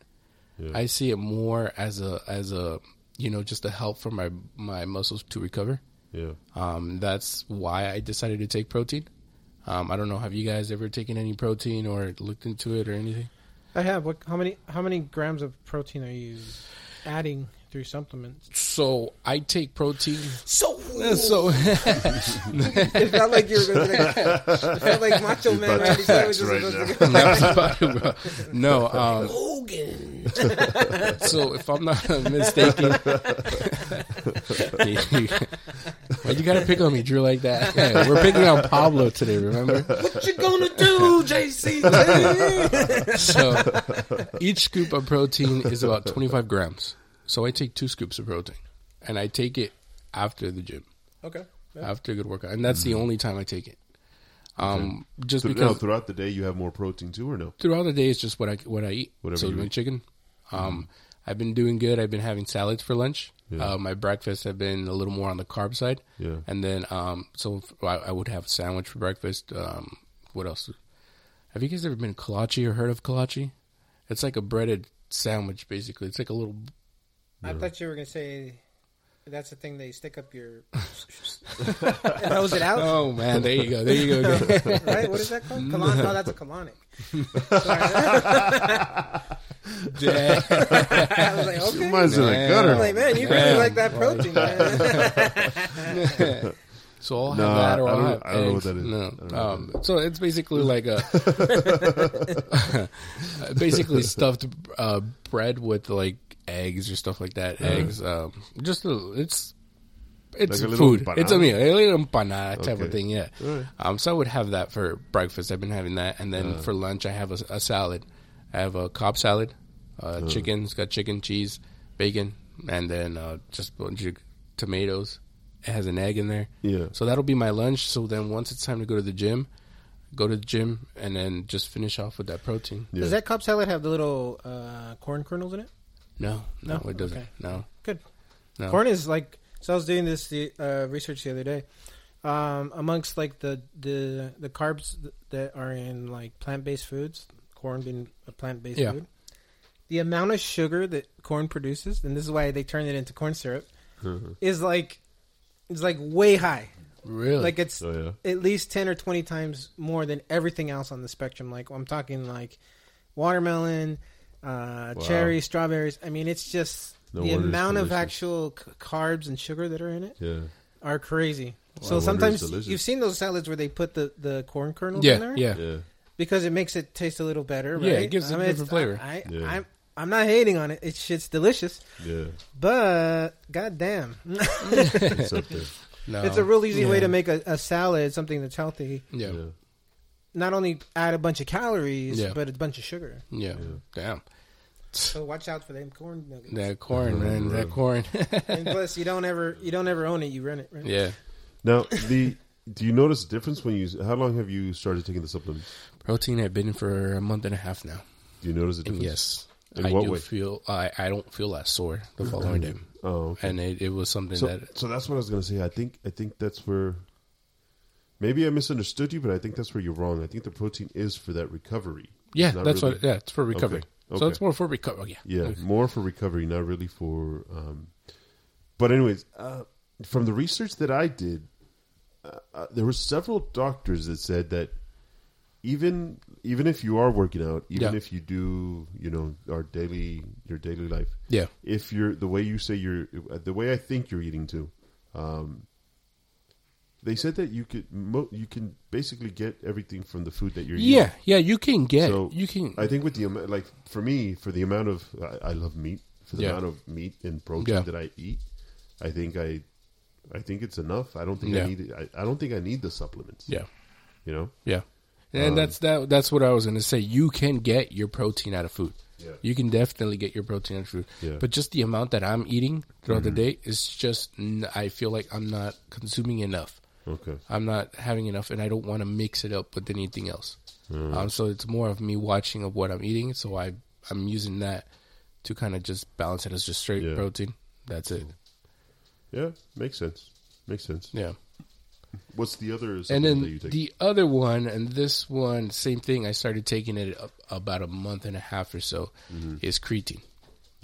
Speaker 2: Yeah. I see it more as a as a you know just a help for my my muscles to recover.
Speaker 1: Yeah.
Speaker 2: Um, that's why I decided to take protein. Um, I don't know. Have you guys ever taken any protein or looked into it or anything?
Speaker 3: I have. What? How many? How many grams of protein are you adding through supplements?
Speaker 2: So I take protein.
Speaker 3: So
Speaker 2: so [laughs]
Speaker 3: it felt like you were going [laughs] to. It felt like Macho Man. Right?
Speaker 2: right [laughs] no, um,
Speaker 3: Hogan.
Speaker 2: so if I'm not mistaken, why you gotta pick on me, Drew, like that? Yeah, we're picking on Pablo today. Remember?
Speaker 3: What you gonna do, JC?
Speaker 2: so each scoop of protein is about 25 grams. So I take two scoops of protein, and I take it after the gym.
Speaker 3: Okay.
Speaker 2: Yeah. After a good workout, and that's mm-hmm. the only time I take it. Um, okay. just
Speaker 1: so
Speaker 2: because now,
Speaker 1: throughout the day you have more protein too, or no?
Speaker 2: Throughout the day, it's just what I what I eat. Whatever. So you eat. chicken. Um, mm-hmm. I've been doing good. I've been having salads for lunch. Yeah. Uh, my breakfast have been a little more on the carb side.
Speaker 1: Yeah.
Speaker 2: And then, um, so I, I, would have a sandwich for breakfast. Um, what else? Have you guys ever been kolache or heard of kolache? It's like a breaded sandwich, basically. It's like a little
Speaker 3: I thought you were gonna say that's the thing they stick up your [laughs] and hose it out.
Speaker 2: Oh man, there you go, there you go. [laughs]
Speaker 3: right? What is that called? Colon- no, that's a colonic. [laughs]
Speaker 2: Yeah.
Speaker 3: I was like, okay.
Speaker 1: Mine's in a gutter.
Speaker 3: I'm like, man, you really like that protein,
Speaker 2: man. So I'll have that, or
Speaker 1: I
Speaker 2: I'll
Speaker 1: have
Speaker 2: I don't
Speaker 1: know what that is.
Speaker 2: No, um, so it's basically like a basically stuffed uh, bread with like eggs or stuff like that. Uh-huh. Eggs, um, just a, it's it's like food. It's a meal, a little empanada type okay. of thing. Yeah. Right. Um, so I would have that for breakfast. I've been having that, and then uh. for lunch I have a, a, salad. I have a Cobb salad, uh, uh. chicken. It's got chicken, cheese, bacon, and then uh, just a bunch of tomatoes. It has an egg in there.
Speaker 1: Yeah.
Speaker 2: So that'll be my lunch. So then once it's time to go to the gym, go to the gym and then just finish off with that protein.
Speaker 3: Yeah. Does that Cobb salad have the little uh, corn kernels in it?
Speaker 2: No, no, no? it doesn't. Okay. No,
Speaker 3: good. No. Corn is like so. I was doing this the uh, research the other day. Um, amongst like the the the carbs that are in like plant based foods, corn being a plant based yeah. food, the amount of sugar that corn produces, and this is why they turn it into corn syrup, mm-hmm. is like it's like way high.
Speaker 2: Really?
Speaker 3: Like it's oh, yeah. at least ten or twenty times more than everything else on the spectrum. Like I'm talking like watermelon, uh, wow. cherries, strawberries. I mean, it's just no the amount of actual c- carbs and sugar that are in it
Speaker 1: yeah.
Speaker 3: are crazy. Well, so sometimes you've seen those salads where they put the, the corn kernels
Speaker 2: yeah,
Speaker 3: in there,
Speaker 2: yeah, yeah,
Speaker 3: because it makes it taste a little better. Right?
Speaker 2: Yeah, it gives I mean, a different flavor.
Speaker 3: I, I, I'm, I'm not hating on it. It's shit's delicious.
Speaker 1: Yeah,
Speaker 3: but goddamn, it's, [laughs] no. it's a real easy yeah. way to make a, a, salad something that's healthy.
Speaker 2: Yeah. Yeah.
Speaker 3: Not only add a bunch of calories, but a bunch of sugar.
Speaker 2: Yeah. Damn.
Speaker 3: So watch out for them corn nuggets.
Speaker 2: That corn, mm-hmm. man. That mm-hmm. corn. [laughs]
Speaker 3: and plus, you don't ever you don't ever own it. You rent it, right?
Speaker 2: Yeah.
Speaker 1: Now the do you notice a difference when you? How long have you started taking the supplements?
Speaker 2: Protein. I've been for a month and a half now.
Speaker 1: Do you notice a difference?
Speaker 2: yes.
Speaker 1: In
Speaker 2: I
Speaker 1: what
Speaker 2: do
Speaker 1: way?
Speaker 2: feel I, I don't feel that sore the mm-hmm. following day.
Speaker 1: Oh, okay.
Speaker 2: and it, it was something
Speaker 1: so,
Speaker 2: that
Speaker 1: so that's what I was gonna say. I think I think that's where maybe I misunderstood you, but I think that's where you're wrong. I think the protein is for that recovery.
Speaker 2: Yeah, that's
Speaker 1: really-
Speaker 2: what. Yeah, it's for recovery.
Speaker 1: Okay,
Speaker 2: So
Speaker 1: okay.
Speaker 2: it's more for recovery. Yeah.
Speaker 1: Yeah, more for recovery, not really for. Um, but anyways, uh, from the research that I did, uh, uh, there were several doctors that said that even even if you are working out, even
Speaker 2: Yeah.
Speaker 1: if you do, you know, our daily your daily life,
Speaker 2: Yeah.
Speaker 1: if you're the way you say you're, the way I think you're eating too, um, they said that you could mo- you can basically get everything from the food that you're eating.
Speaker 2: Yeah. Yeah. You can get.
Speaker 1: So,
Speaker 2: you can.
Speaker 1: I think with the amount, like for me, for the amount of I, I love meat, for the
Speaker 2: Yeah.
Speaker 1: amount of meat and protein
Speaker 2: Yeah.
Speaker 1: that I eat, I think I, I think it's enough. I don't think
Speaker 2: Yeah.
Speaker 1: I need. I, I don't think I need the supplements.
Speaker 2: yeah.
Speaker 1: you know.
Speaker 2: Yeah. And
Speaker 1: Um,
Speaker 2: that's that. That's what I was going to say. You can get your protein out of food.
Speaker 1: Yeah.
Speaker 2: You can definitely get your protein out of food.
Speaker 1: Yeah.
Speaker 2: But just the amount that I'm eating throughout
Speaker 1: Mm-hmm.
Speaker 2: the day is just, I feel like I'm not consuming enough.
Speaker 1: Okay.
Speaker 2: I'm not having enough, and I don't want to mix it up with anything else. Um, so it's more of me watching of what I'm eating. So I I'm using that to kind of just balance it as just straight
Speaker 1: Yeah.
Speaker 2: protein. That's it.
Speaker 1: Yeah, makes sense. Makes sense.
Speaker 2: Yeah.
Speaker 1: What's the other
Speaker 2: And
Speaker 1: supplement that you
Speaker 2: then
Speaker 1: take?
Speaker 2: the other one, and this one, same thing. I started taking it about a month and a half or so. Is creatine.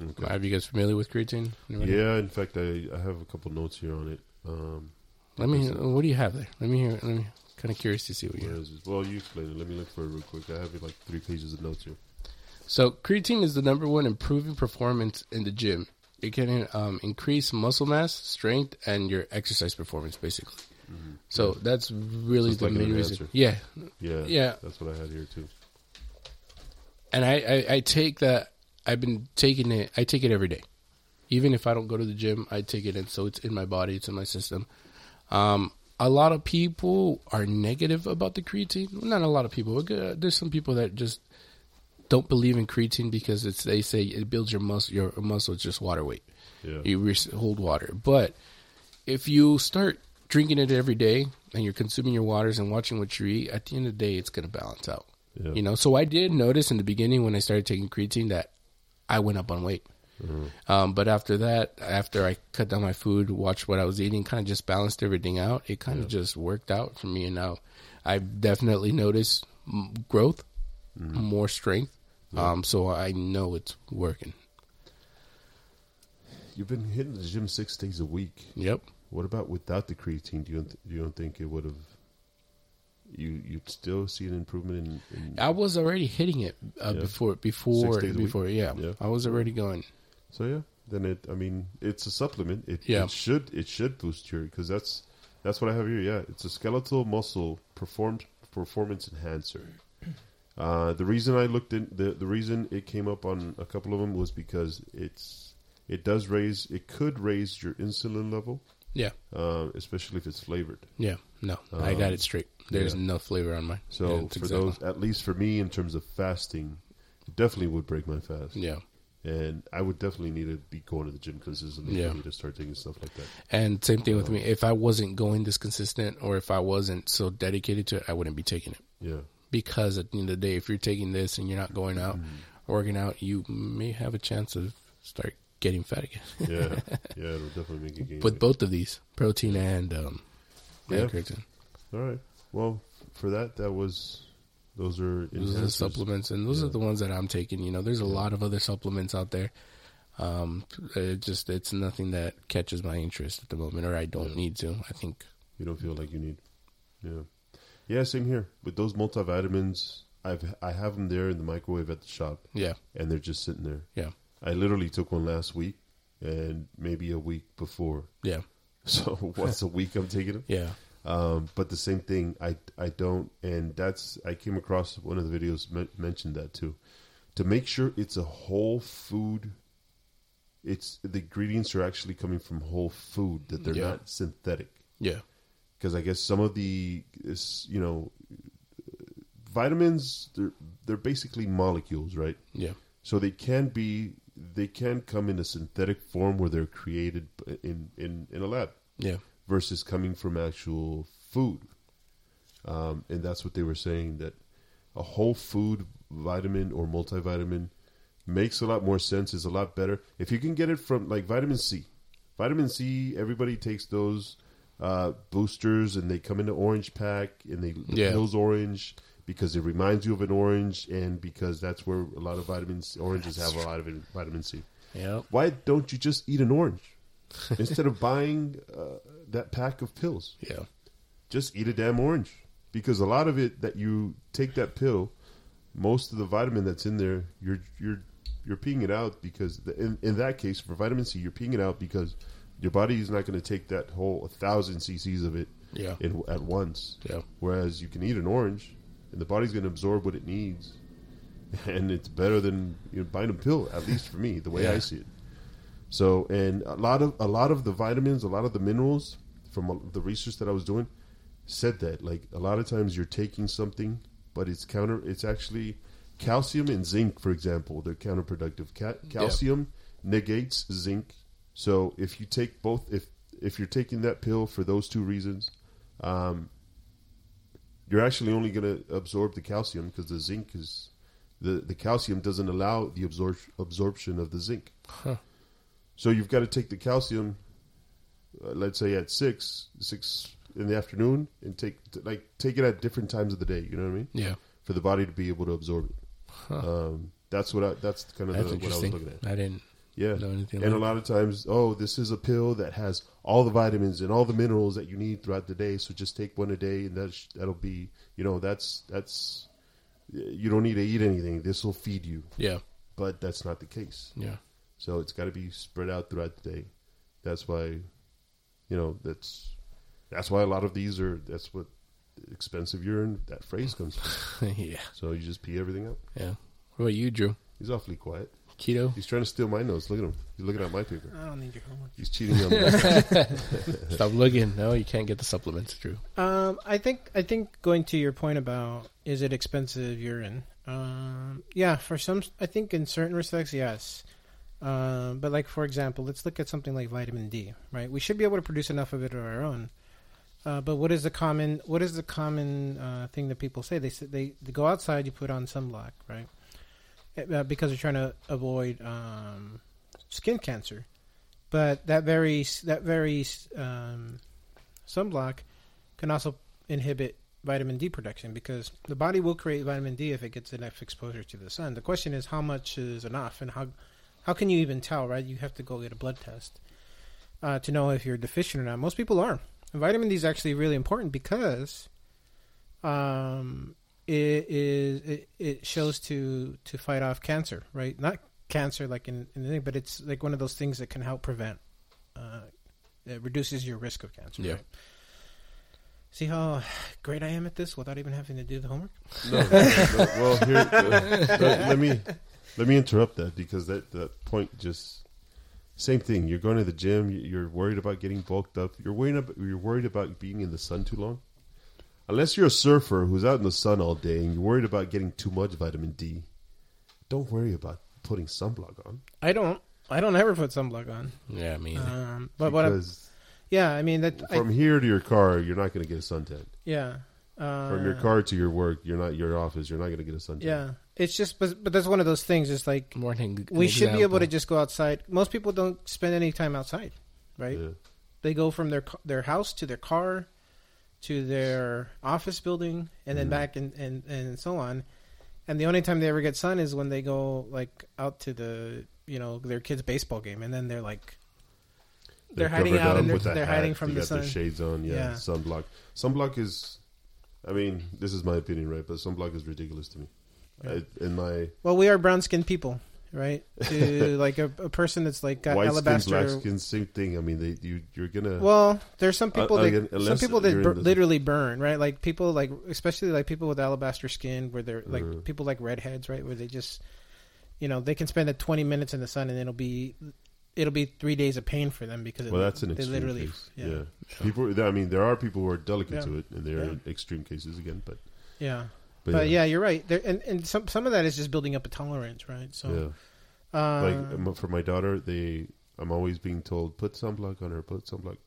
Speaker 1: Okay.
Speaker 2: Are you guys familiar with creatine? Anybody?
Speaker 1: yeah, in fact, I, I have a couple notes here on it. Um,
Speaker 2: Let me. What do you have there? Let me hear. Let me. Kind of curious to see what you.
Speaker 1: where
Speaker 2: have.
Speaker 1: Well, you explain it. Let me look for it real quick. I have like three pages of notes here.
Speaker 2: So creatine is the number one improving performance in the gym. It can um, increase muscle mass, strength, and your exercise performance, basically. So that's really
Speaker 1: So
Speaker 2: the
Speaker 1: like
Speaker 2: main reason. Yeah,
Speaker 1: Yeah,
Speaker 2: Yeah.
Speaker 1: that's what I had here too.
Speaker 2: and I, I, I take that. I've been taking it. I take it every day, even if I don't go to the gym. I take it in, so it's in my body. It's in my system. Um, a lot of people are negative about the creatine. Well, not a lot of people. but, There's some people that just don't believe in creatine because it's they say it builds your muscle. Your muscle is just water weight.
Speaker 1: Yeah,
Speaker 2: You re- hold water, but if you start drinking it every day and you're consuming your waters and watching what you eat, at the end of the day, it's going to balance out.
Speaker 1: yeah.
Speaker 2: You know, so I did notice in the beginning when I started taking creatine that I went up on weight. Um, but after that, after I cut down my food, watched what I was eating, kind of just balanced everything out, it kind of just worked out for me. And now I've definitely noticed growth, more strength. Um, so I know it's working.
Speaker 1: You've been hitting the gym six days a week.
Speaker 2: Yep.
Speaker 1: What about without the creatine? Do you don't, you don't think it would have? You you'd still see an improvement in? in
Speaker 2: I was already hitting it uh,
Speaker 1: Yeah.
Speaker 2: before, before, before. Yeah.
Speaker 1: Yeah.
Speaker 2: I was already going.
Speaker 1: So yeah, then it. I mean, it's a supplement. It,
Speaker 2: Yeah.
Speaker 1: it should it should boost your because that's that's what I have here. Yeah, it's a skeletal muscle performed performance enhancer. [clears throat] Uh, the reason I looked in the the reason it came up on a couple of them was because it's it does raise it could raise your insulin level,
Speaker 2: Yeah.
Speaker 1: uh, especially if it's flavored.
Speaker 2: Yeah. No, I got
Speaker 1: Um,
Speaker 2: it straight. There's
Speaker 1: yeah.
Speaker 2: no flavor on mine.
Speaker 1: So
Speaker 2: Yeah,
Speaker 1: for
Speaker 2: exactly-
Speaker 1: those, at least for me, in terms of fasting, it definitely would break my fast.
Speaker 2: Yeah.
Speaker 1: And I would definitely need to be going to the gym because consistently
Speaker 2: Yeah.
Speaker 1: to start taking stuff like that.
Speaker 2: And same thing with me. If I wasn't going this consistent or if I wasn't so dedicated to it, I wouldn't be taking it.
Speaker 1: Yeah.
Speaker 2: Because at the end of the day, if you're taking this and you're not going out, working out, you may have a chance of start getting fat again.
Speaker 1: Yeah. [laughs] yeah. It'll definitely make you gain.
Speaker 2: with
Speaker 1: weight.
Speaker 2: both of these, protein and um,
Speaker 1: Yeah.
Speaker 2: and creatine.
Speaker 1: All right. Well, for that, that was, those are
Speaker 2: Those are the supplements, and those
Speaker 1: Yeah.
Speaker 2: are the ones that I'm taking. You know, there's a lot of other supplements out there. Um, it just it's nothing that catches my interest at the moment, or I don't need to. I think
Speaker 1: You don't feel like you need. Yeah. Yeah. Same here with those multivitamins. I've I have them there in the microwave at the shop,
Speaker 2: yeah,
Speaker 1: and they're just sitting there.
Speaker 2: yeah,
Speaker 1: I literally took one last week, and maybe a week before.
Speaker 2: yeah,
Speaker 1: So [laughs] once a week, I'm taking them.
Speaker 2: yeah,
Speaker 1: Um, but the same thing, I I don't, and that's I came across one of the videos men- mentioned that too. To make sure it's a whole food, it's the ingredients are actually coming from whole food that they're
Speaker 2: Yeah.
Speaker 1: not synthetic.
Speaker 2: yeah,
Speaker 1: Because I guess some of the, you know, vitamins they're they're basically molecules, right?
Speaker 2: yeah,
Speaker 1: So they can be they can come in a synthetic form where they're created in in in a lab
Speaker 2: yeah,
Speaker 1: versus coming from actual food. Um, and that's what they were saying that a whole food vitamin or multivitamin makes a lot more sense, is a lot better. If you can get it from like vitamin C, vitamin C, everybody takes those uh, boosters, and they come in an orange pack, and they the
Speaker 2: Yeah.
Speaker 1: pill's orange because it reminds you of an orange, and because that's where a lot of vitamins oranges have a lot of vitamin C.
Speaker 2: Yep.
Speaker 1: Why don't you just eat an orange [laughs] instead of buying uh, that pack of pills?
Speaker 2: Yeah.
Speaker 1: just eat a damn orange because a lot of it that you take that pill most of the vitamin that's in there you're you're you're peeing it out because the, in, in that case for vitamin c you're peeing it out because your body is not going to take that whole thousand cc's of it
Speaker 2: Yeah.
Speaker 1: in, at once
Speaker 2: Yeah.
Speaker 1: whereas you can eat an orange and the body's going to absorb what it needs [laughs] and it's better than you know, buying a pill at least for me the way i see it so and a lot of a lot of the vitamins a lot of the minerals from the research that i was doing said that like a lot of times you're taking something but it's counter it's actually calcium and zinc for example. They're counterproductive. Ca- calcium negates zinc. So if you take both if if you're taking that pill for those two reasons um, you're actually only going to absorb the calcium because the zinc is the, the calcium doesn't allow the absor- absorption of the zinc.
Speaker 2: Huh.
Speaker 1: So you've got to take the calcium uh, let's say at six six in the afternoon and take like take it at different times of the day you know what i mean
Speaker 2: Yeah.
Speaker 1: for the body to be able to absorb it
Speaker 2: Huh.
Speaker 1: um, that's what I, that's kind of
Speaker 2: That's
Speaker 1: the, what I was looking at.
Speaker 2: I didn't
Speaker 1: Yeah,
Speaker 2: know anything
Speaker 1: and a
Speaker 2: about
Speaker 1: lot of times, oh, this is a pill that has all the vitamins and all the minerals that you need throughout the day. So just take one a day, and that's that'll be, you know, that's that's you don't need to eat anything. This will feed you,
Speaker 2: Yeah.
Speaker 1: but that's not the case.
Speaker 2: Yeah.
Speaker 1: So it's got to be spread out throughout the day. That's why, you know, that's that's why a lot of these are. That's what expensive urine. That phrase comes from. [laughs]
Speaker 2: yeah.
Speaker 1: So you just pee everything up.
Speaker 2: Yeah. What about you, Drew?
Speaker 1: He's awfully quiet.
Speaker 2: Keto?
Speaker 1: He's trying to steal my notes. Look at him. He's looking at my paper.
Speaker 3: I don't need your homework.
Speaker 1: He's cheating on me. [laughs]
Speaker 2: Stop looking. No, you can't get the supplements, Drew.
Speaker 3: Um, I think I think going to your point about is it expensive urine? Um, yeah, for some, I think in certain respects, yes. Um, but like for example, let's look at something like vitamin D. Right, we should be able to produce enough of it on our own. Uh, but what is the common what is the common uh, thing that people say? They say they, they go outside, you put on sunblock, right? Uh, because they're trying to avoid um, skin cancer. But that very that very um, sunblock can also inhibit vitamin D production because the body will create vitamin D if it gets enough exposure to the sun. The question is how much is enough and how how can you even tell, right? You have to go get a blood test uh, to know if you're deficient or not. Most people are. And vitamin D is actually really important because um, it is it, it shows to to fight off cancer, right? Not cancer like in, in the thing, but it's like one of those things that can help prevent. Uh, it reduces your risk of cancer.
Speaker 2: Yeah.
Speaker 3: Right? See how great I am at this without even having to do the homework.
Speaker 1: No, no, no, well, here, uh, let, let me let me interrupt that because that that point just same thing. You're going to the gym. you- You're worried about getting bulked up. You're worried about you're worried about being in the sun too long. Unless you're a surfer who's out in the sun all day and you're worried about getting too much vitamin D, don't worry about putting sunblock on.
Speaker 3: I don't. I don't ever put sunblock on.
Speaker 2: Yeah, me either.
Speaker 3: Um, but what? I,
Speaker 1: because
Speaker 3: yeah, I mean that. I,
Speaker 1: from here to your car, you're not going to get a suntan.
Speaker 3: yeah. Uh,
Speaker 1: From your car to your work, you're not your office. You're not going to get a suntan.
Speaker 3: Yeah, it's just, but but that's one of those things. It's like
Speaker 2: More an
Speaker 3: we should be able to just go outside. Most people don't spend any time outside, right?
Speaker 1: Yeah.
Speaker 3: They go from their their house to their car, to their office building, and then
Speaker 1: Mhm.
Speaker 3: back and, and and so on. And the only time they ever get sun is when they go like out to the you know their kids' baseball game, and then they're like they're, hiding out
Speaker 1: up
Speaker 3: and they're, they're
Speaker 1: hat,
Speaker 3: hiding from
Speaker 1: they
Speaker 3: the
Speaker 1: got
Speaker 3: sun.
Speaker 1: Their shades on, yeah,
Speaker 3: Yeah.
Speaker 1: Sunblock. Sunblock is, I mean, this is my opinion, right? But sunblock is ridiculous to me. I, in my
Speaker 3: Well, we are brown skinned people, right? To [laughs] like a, a person that's like got
Speaker 1: white skin,
Speaker 3: alabaster.
Speaker 1: black skin, same thing. I mean, they you you're gonna.
Speaker 3: Well, there's some
Speaker 1: Uh,
Speaker 3: people that
Speaker 1: again,
Speaker 3: some people that bur-
Speaker 1: the-
Speaker 3: literally burn, right? Like people like especially like people with alabaster skin, where they're like
Speaker 1: Mhm.
Speaker 3: people like redheads, right? Where they just, you know, they can spend a 20 minutes in the sun and it'll be it'll be three days of pain for them because it,
Speaker 1: well, that's an
Speaker 3: they
Speaker 1: extreme
Speaker 3: literally
Speaker 1: case.
Speaker 3: yeah
Speaker 1: Yeah. people. I mean, there are people who are delicate
Speaker 3: Yeah.
Speaker 1: to it, and there
Speaker 3: Yeah.
Speaker 1: are extreme cases again. But
Speaker 3: yeah.
Speaker 1: But,
Speaker 3: But, yeah. you're right. There, and and some some of that is just building up a tolerance, right?
Speaker 1: yeah.
Speaker 3: So uh,
Speaker 1: like for my daughter, they I'm always being told put sunblock on her, put sunblock.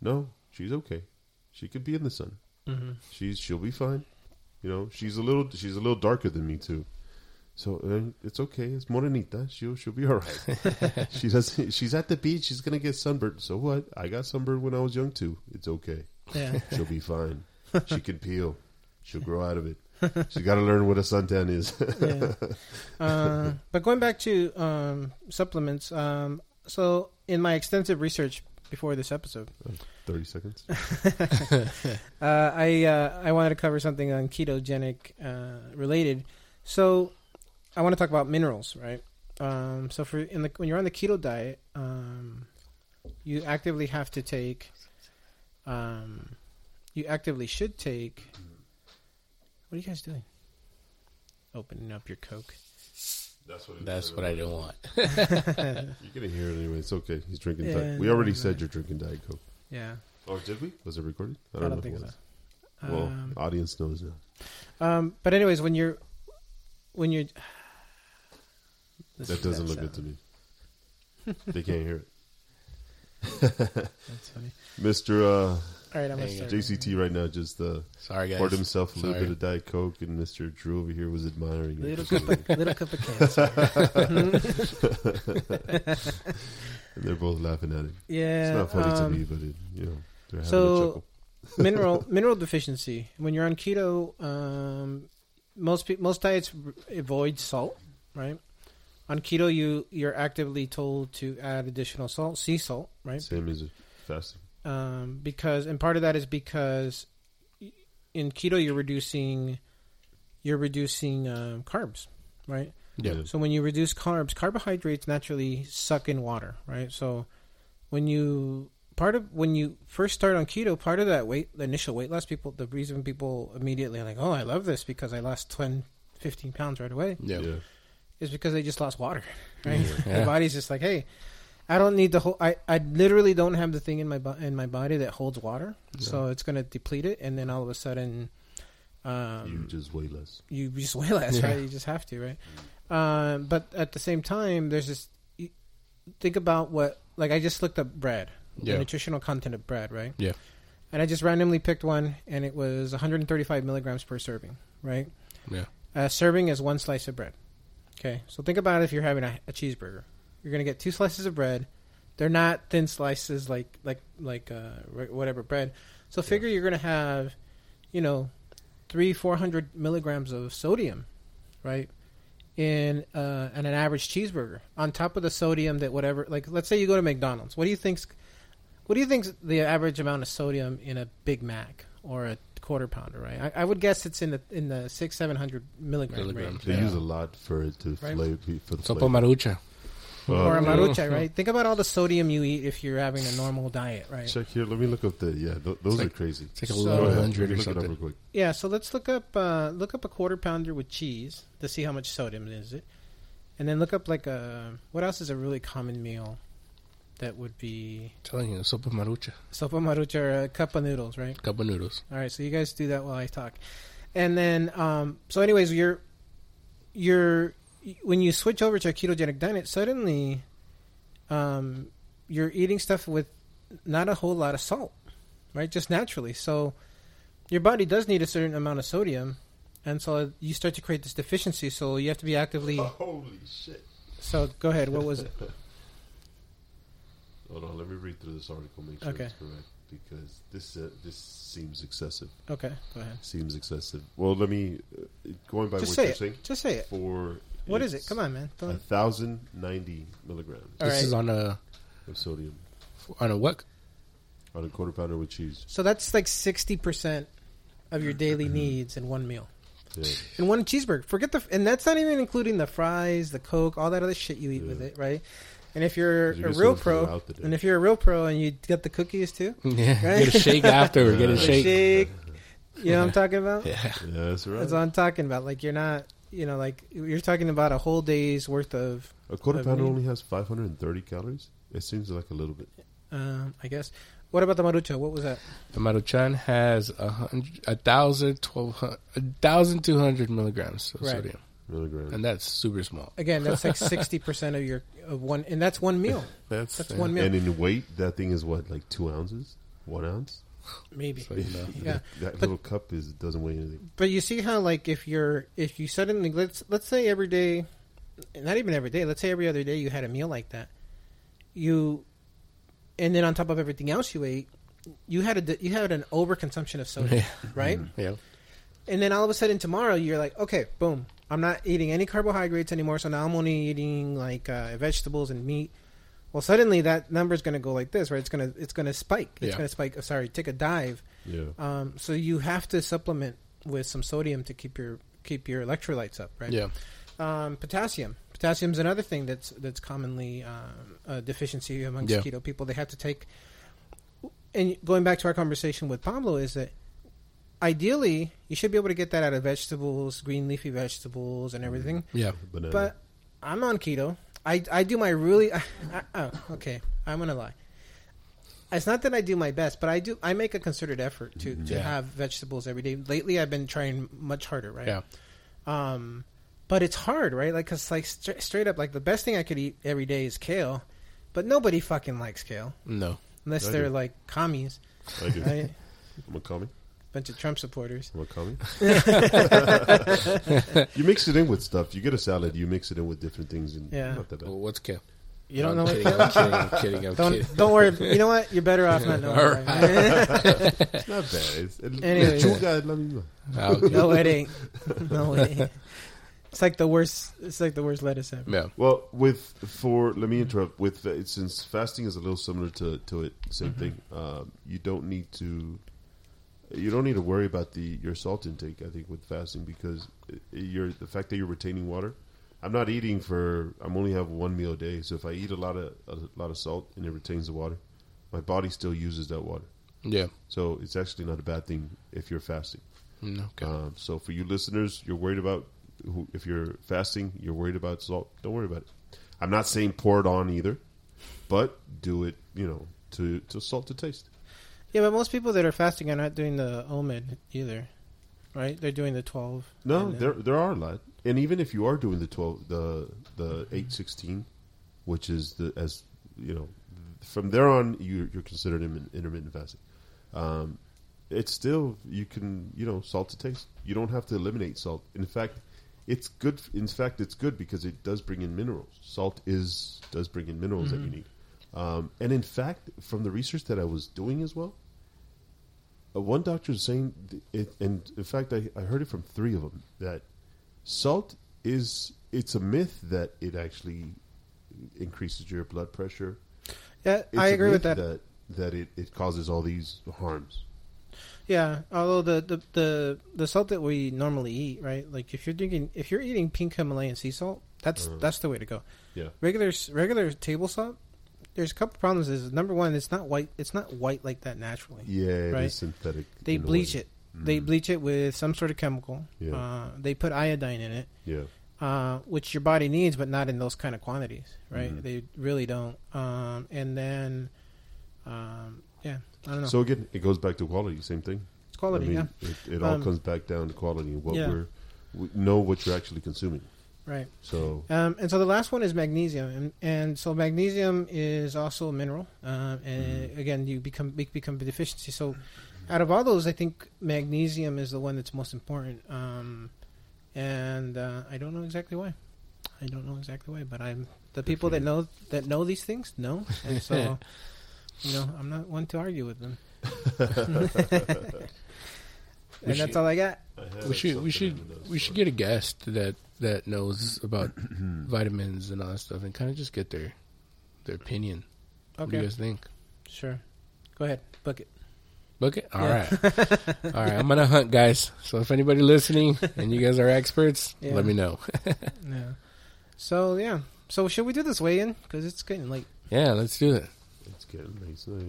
Speaker 1: No, she's okay. She could be in the sun.
Speaker 3: mhm.
Speaker 1: She's she'll be fine. You know, she's a little she's a little darker than me too. So uh, it's okay. It's Morenita. She'll she'll be [laughs] all right. she does. She's at the beach. She's gonna get sunburned. So what? I got sunburned when I was young too. It's okay.
Speaker 3: Yeah.
Speaker 1: She'll be fine. She can peel. She'll grow out of it. [laughs] She got to learn what a suntan is. [laughs]
Speaker 3: yeah. Uh, but going back to um, supplements, um, so in my extensive research before this episode,
Speaker 1: Thirty seconds. [laughs]
Speaker 3: uh, I uh, I wanted to cover something on ketogenic uh, related. So I want to talk about minerals, right? Um, so for in the when you're on the keto diet, um, you actively have to take. Um, you actively should take. What are you guys doing? Opening up your Coke.
Speaker 1: That's what.
Speaker 2: That's what I don't want. [laughs] [laughs]
Speaker 1: You're gonna hear it anyway. It's okay. He's drinking.
Speaker 3: Yeah,
Speaker 1: Diet. We already
Speaker 3: no.
Speaker 1: said you're drinking Diet Coke.
Speaker 3: Yeah,
Speaker 1: Or did we? Was it recorded?
Speaker 3: I don't,
Speaker 1: know if
Speaker 3: think
Speaker 1: it
Speaker 3: so.
Speaker 1: Well,
Speaker 3: Um,
Speaker 1: audience knows now.
Speaker 3: Um, but anyways, when you're when you're [sighs]
Speaker 1: That doesn't
Speaker 3: that
Speaker 1: look good to me. they can't hear it.
Speaker 3: That's funny. [laughs]
Speaker 1: Mister uh,
Speaker 3: All right, I'm gonna
Speaker 2: Hang
Speaker 3: start.
Speaker 1: JCT right now just uh,
Speaker 2: Sorry, guys.
Speaker 1: poured himself a little
Speaker 2: Sorry.
Speaker 1: bit of Diet Coke, and Mister Drew over here was admiring
Speaker 3: Little
Speaker 1: it.
Speaker 3: cup, of, little cup of cancer.
Speaker 1: and [laughs] they're both laughing at it.
Speaker 3: Yeah,
Speaker 1: It's not funny to
Speaker 3: um,
Speaker 1: me, but it, you know they're having a
Speaker 3: So
Speaker 1: chuckle. [laughs]
Speaker 3: mineral [laughs] mineral deficiency. When you're on keto, um, most pe- most diets r- avoid salt, right? On keto, you you're actively told to add additional salt, sea salt, right?
Speaker 1: Same as fasting.
Speaker 3: Um, because and part of that is because in keto you're reducing you're reducing um, carbs, right?
Speaker 2: Yeah.
Speaker 3: So when you reduce carbs, carbohydrates naturally suck in water, right? So when you part of when you first start on keto, part of that weight, the initial weight loss, people, the reason people immediately are like, oh, I love this because I lost 10, 15 pounds right away,
Speaker 2: Yeah.
Speaker 1: Yeah.
Speaker 3: is because they just lost water, [laughs] right?
Speaker 2: Yeah.
Speaker 3: Their body's just like, hey, I don't need the whole. I, I literally don't have the thing in my in my body that holds water, so it's gonna deplete it, and then all of a sudden, um,
Speaker 1: you just way less.
Speaker 3: you just weigh less,
Speaker 2: Yeah.
Speaker 3: right? You just have to, right? Um, but at the same time, there's this. Think about what, like, I just looked up bread, the nutritional content of bread, right?
Speaker 2: Yeah.
Speaker 3: And I just randomly picked one, and it was 135 milligrams per serving, right?
Speaker 2: Yeah.
Speaker 3: A serving is one slice of bread. Okay, so think about if you're having a, a cheeseburger. You're gonna get two slices of bread. They're not thin slices like like like uh, whatever bread. So figure you're gonna have, you know, three four hundred milligrams of sodium, right? In uh, in an average cheeseburger, on top of the sodium that whatever like let's say you go to McDonald's. What do you think's what do you think's the average amount of sodium in a Big Mac or a quarter pounder? Right, I, I would guess it's in the in the six seven hundred milligram
Speaker 2: Milligrams.
Speaker 3: range.
Speaker 1: They
Speaker 2: Yeah.
Speaker 1: use a lot for it to
Speaker 3: Right.
Speaker 1: flavor for the
Speaker 2: Sopa
Speaker 1: flavor.
Speaker 2: marucha.
Speaker 3: Or a
Speaker 1: Uh,
Speaker 3: marucha, right? Think about all the sodium you eat if you're having a normal diet, right?
Speaker 1: Check here. Let me look up the yeah. Th- those
Speaker 2: It's
Speaker 1: are crazy.
Speaker 2: It's like a
Speaker 3: So-
Speaker 1: Go
Speaker 2: hundred or
Speaker 1: Look it up real
Speaker 2: something.
Speaker 1: quick.
Speaker 3: Yeah, so let's look up uh, look up a quarter pounder with cheese to see how much sodium is it, and then look up like a what else is a really common meal that would be
Speaker 2: telling you, sopa marucha.
Speaker 3: sopa marucha or a cup of noodles, right?
Speaker 2: Cup of noodles.
Speaker 3: All right, so you guys do that while I talk, and then um, so anyways, you're you're when you switch over to a ketogenic diet, suddenly um, you're eating stuff with not a whole lot of salt, right? Just naturally, so your body does need a certain amount of sodium, and so you start to create this deficiency. So you have to be actively. [laughs]
Speaker 1: Holy shit!
Speaker 3: So go ahead. What was it? [laughs]
Speaker 1: Hold on. Let me read through this article. Make sure
Speaker 3: Okay.
Speaker 1: it's correct because this uh, this seems excessive.
Speaker 3: Okay, go ahead.
Speaker 1: Seems excessive. Well, let me uh, going by
Speaker 3: Just
Speaker 1: what you're
Speaker 3: it.
Speaker 1: saying.
Speaker 3: Just say it.
Speaker 1: For
Speaker 3: What is it? Come on, man.
Speaker 1: A
Speaker 3: Don't-
Speaker 1: thousand ninety milligrams
Speaker 3: All
Speaker 2: this
Speaker 3: right.
Speaker 2: is on a
Speaker 1: of sodium
Speaker 2: on a what?
Speaker 1: on a quarter pounder with cheese.
Speaker 3: So that's like sixty percent of your daily mm-hmm. needs in one meal.
Speaker 1: Yeah.
Speaker 3: in one cheeseburger. Forget the, and that's not even including the fries, the coke, all that other shit you eat with it, right? And if you're,
Speaker 1: 'Cause you're
Speaker 3: a real
Speaker 1: gonna fill it
Speaker 3: pro,
Speaker 1: out the day.
Speaker 3: and if you're a real pro, and you get the cookies too, [laughs]
Speaker 2: Yeah.
Speaker 3: Right?
Speaker 2: Get a shake after. Get [laughs] a shake.
Speaker 3: shake, you know what I'm talking about? [laughs]
Speaker 2: Yeah.
Speaker 1: Yeah, that's right.
Speaker 3: That's what I'm talking about. Like you're not, you know, like you're talking about a whole day's worth of,
Speaker 1: a quarter
Speaker 3: of
Speaker 1: pounder
Speaker 3: meat.
Speaker 1: only has 530 calories. It seems like a little bit.
Speaker 3: um, I guess. What about the marucha? What was that?
Speaker 2: The Maruchan has a hundred, a thousand, twelve hundred, a thousand two hundred milligrams of
Speaker 3: Right.
Speaker 2: sodium,
Speaker 1: Milligrams.
Speaker 2: and that's super small.
Speaker 3: Again, that's like [laughs] sixty percent of your of one, and that's one meal.
Speaker 2: That's
Speaker 3: That's
Speaker 2: yeah.
Speaker 3: one meal.
Speaker 1: And in weight, that thing is what, like two ounces? One ounce?
Speaker 3: Maybe.
Speaker 2: So, you know.
Speaker 3: Yeah,
Speaker 1: that
Speaker 3: but-
Speaker 1: little cup is doesn't weigh anything.
Speaker 3: But you see how like if you're if you suddenly let's let's say every day, not even every day. Let's say every other day you had a meal like that, you, and then on top of everything else you ate, you had a you had an overconsumption of soda,
Speaker 2: Yeah.
Speaker 3: right?
Speaker 2: Yeah.
Speaker 3: And then all of a sudden tomorrow you're like, okay, boom, I'm not eating any carbohydrates anymore. So now I'm only eating like uh, vegetables and meat. Well, suddenly that number is going to go like this, right? It's gonna it's gonna spike. It's
Speaker 2: Yeah.
Speaker 3: gonna spike. uh, Sorry, take a dive.
Speaker 1: Yeah.
Speaker 3: Um, so you have to supplement with some sodium to keep your keep your electrolytes up, right?
Speaker 2: Yeah.
Speaker 3: Um, potassium. potassium is another thing that's that's commonly um, a deficiency amongst
Speaker 2: Yeah.
Speaker 3: keto people. They have to take. And going back to our conversation with Pablo, is that ideally you should be able to get that out of vegetables, green leafy vegetables, and everything.
Speaker 2: Yeah.
Speaker 1: Banana.
Speaker 3: But I'm on keto. I, I do my really. I, [laughs] oh, okay. I'm gonna lie. It's not that I do my best, but I do. I make a concerted effort to, to
Speaker 2: Yeah.
Speaker 3: have vegetables every day. Lately, I've been trying much harder. Right.
Speaker 2: Yeah.
Speaker 3: Um, but it's hard, right? Like, cause like stra- straight up, like the best thing I could eat every day is kale, but nobody fucking likes kale
Speaker 2: No.
Speaker 3: unless
Speaker 1: I
Speaker 3: they're
Speaker 1: do.
Speaker 3: like commies,
Speaker 1: I do.
Speaker 3: right? [laughs]
Speaker 1: I'm a commie.
Speaker 3: Bunch of Trump supporters.
Speaker 1: I'm a commie. you mix it in with stuff. You get a salad. You mix it in with different things, and
Speaker 3: Yeah.
Speaker 1: not that bad.
Speaker 2: Well, what's kale?
Speaker 3: You don't
Speaker 2: I'm
Speaker 3: know what
Speaker 2: kidding,
Speaker 3: kale
Speaker 2: I'm kidding. I'm kidding. I'm
Speaker 3: Don't
Speaker 2: kidding.
Speaker 3: don't worry. You know what? You're better off not knowing.
Speaker 2: All
Speaker 3: right? [laughs]
Speaker 1: It's not bad. [laughs] It's, [laughs] it,
Speaker 3: Anyway.
Speaker 1: lechuga es la misma.
Speaker 2: Ah, okay.
Speaker 3: no, it ain't. No, it ain't. It's like the worst. It's like the worst lettuce ever.
Speaker 2: Yeah.
Speaker 1: Well, with for let me interrupt. With uh, since fasting is a little similar to to it, same
Speaker 3: Mm-hmm.
Speaker 1: thing. Um, you don't need to. You don't need to worry about the your salt intake. I think with fasting because you're the fact that you're retaining water. I'm not eating for. I'm only have one meal a day. So if I eat a lot of a lot of salt and it retains the water, my body still uses that water.
Speaker 2: Yeah.
Speaker 1: So it's actually not a bad thing if you're fasting.
Speaker 2: Mm, Okay.
Speaker 1: Um, so for you listeners, you're worried about who, if you're fasting, you're worried about salt. Don't worry about it. I'm not saying pour it on either, but do it, you know, to to salt to taste.
Speaker 3: Yeah, but most people that are fasting are not doing the OMAD either, right? They're doing the twelve.
Speaker 1: No, there there are a lot, and even if you are doing the twelve, the the eight sixteen, which is the as you know, from there on you you're considered intermittent, intermittent fasting. Um, it's still you can you know salt to taste. You don't have to eliminate salt. In fact, it's good. In fact, it's good because it does bring in minerals. Salt is does bring in minerals that you need. Um, and in fact, from the research that I was doing as well, uh, one doctor is saying, it, and in fact, I, I heard it from three of them that salt is it's a myth that it actually increases your blood pressure.
Speaker 3: Yeah,
Speaker 1: It's
Speaker 3: I agree with that.
Speaker 1: That, that it, it causes all these harms.
Speaker 3: Yeah, although the, the the the salt that we normally eat, right? Like if you're drinking, if you're eating pink Himalayan sea salt, that's
Speaker 1: Uh-huh.
Speaker 3: that's the way to go.
Speaker 1: Yeah.
Speaker 3: Regular regular table salt. There's a couple problems. Is number one, it's not white. It's not white like that naturally.
Speaker 1: Yeah, it is
Speaker 3: Right.
Speaker 1: synthetic.
Speaker 3: They bleach it. They
Speaker 1: Mm.
Speaker 3: bleach it with some sort of chemical.
Speaker 1: Yeah.
Speaker 3: Uh, they put iodine in it.
Speaker 1: Yeah.
Speaker 3: uh, which your body needs, but not in those kind of quantities, right?
Speaker 1: Mhm.
Speaker 3: They really don't. Um, and then, um, yeah, I don't know.
Speaker 1: So again, it goes back to quality. Same thing.
Speaker 3: it's quality,
Speaker 1: I mean,
Speaker 3: yeah,
Speaker 1: It, it all
Speaker 3: Um,
Speaker 1: comes back down to quality and what
Speaker 3: yeah.
Speaker 1: we're we know what you're actually consuming.
Speaker 3: Right.
Speaker 1: So
Speaker 3: Um, and so the last one is magnesium, and, and so magnesium is also a mineral. Um, and
Speaker 1: Mm-hmm.
Speaker 3: again, you become be- become a deficiency. So, out of all those, I think magnesium is the one that's most important. Um, and uh, I don't know exactly why. I don't know exactly why, but I'm the people that know that know these things know, and so [laughs] you know I'm not one to argue with them. [laughs] [laughs]
Speaker 2: We
Speaker 3: and that's all I got.
Speaker 2: We should we should we should get a guest that that knows [clears throat] about vitamins and all that stuff and kind of just get their their opinion. What do you guys think?
Speaker 3: sure. Go ahead, book it.
Speaker 2: Book it. All
Speaker 3: Yeah.
Speaker 2: right, [laughs] all right. I'm gonna hunt, guys. So if anybody listening and you guys are experts,
Speaker 3: Yeah.
Speaker 2: let me know. [laughs]
Speaker 3: Yeah. So yeah. So should we do this weigh in? Because it's getting late.
Speaker 2: yeah, let's do it.
Speaker 1: It's getting late. It's not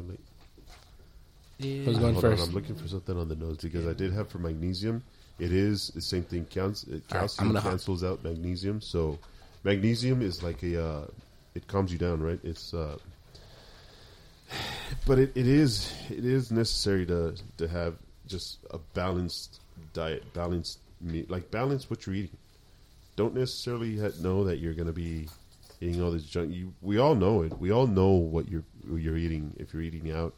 Speaker 1: even late.
Speaker 2: Who's going
Speaker 1: Hold on,
Speaker 2: first?
Speaker 1: I'm looking for something on the nose because I did have for magnesium. It is the same thing. Counts, it, calcium
Speaker 2: I'm gonna-
Speaker 1: cancels out magnesium. So magnesium is like a uh, it calms you down, right? It's uh, [sighs] but it, it is it is necessary to to have just a balanced diet, balanced meat, like balance what you're eating. Don't necessarily know that you're going to be eating all this junk. You, we all know it. We all know what you're what you're eating if you're eating out.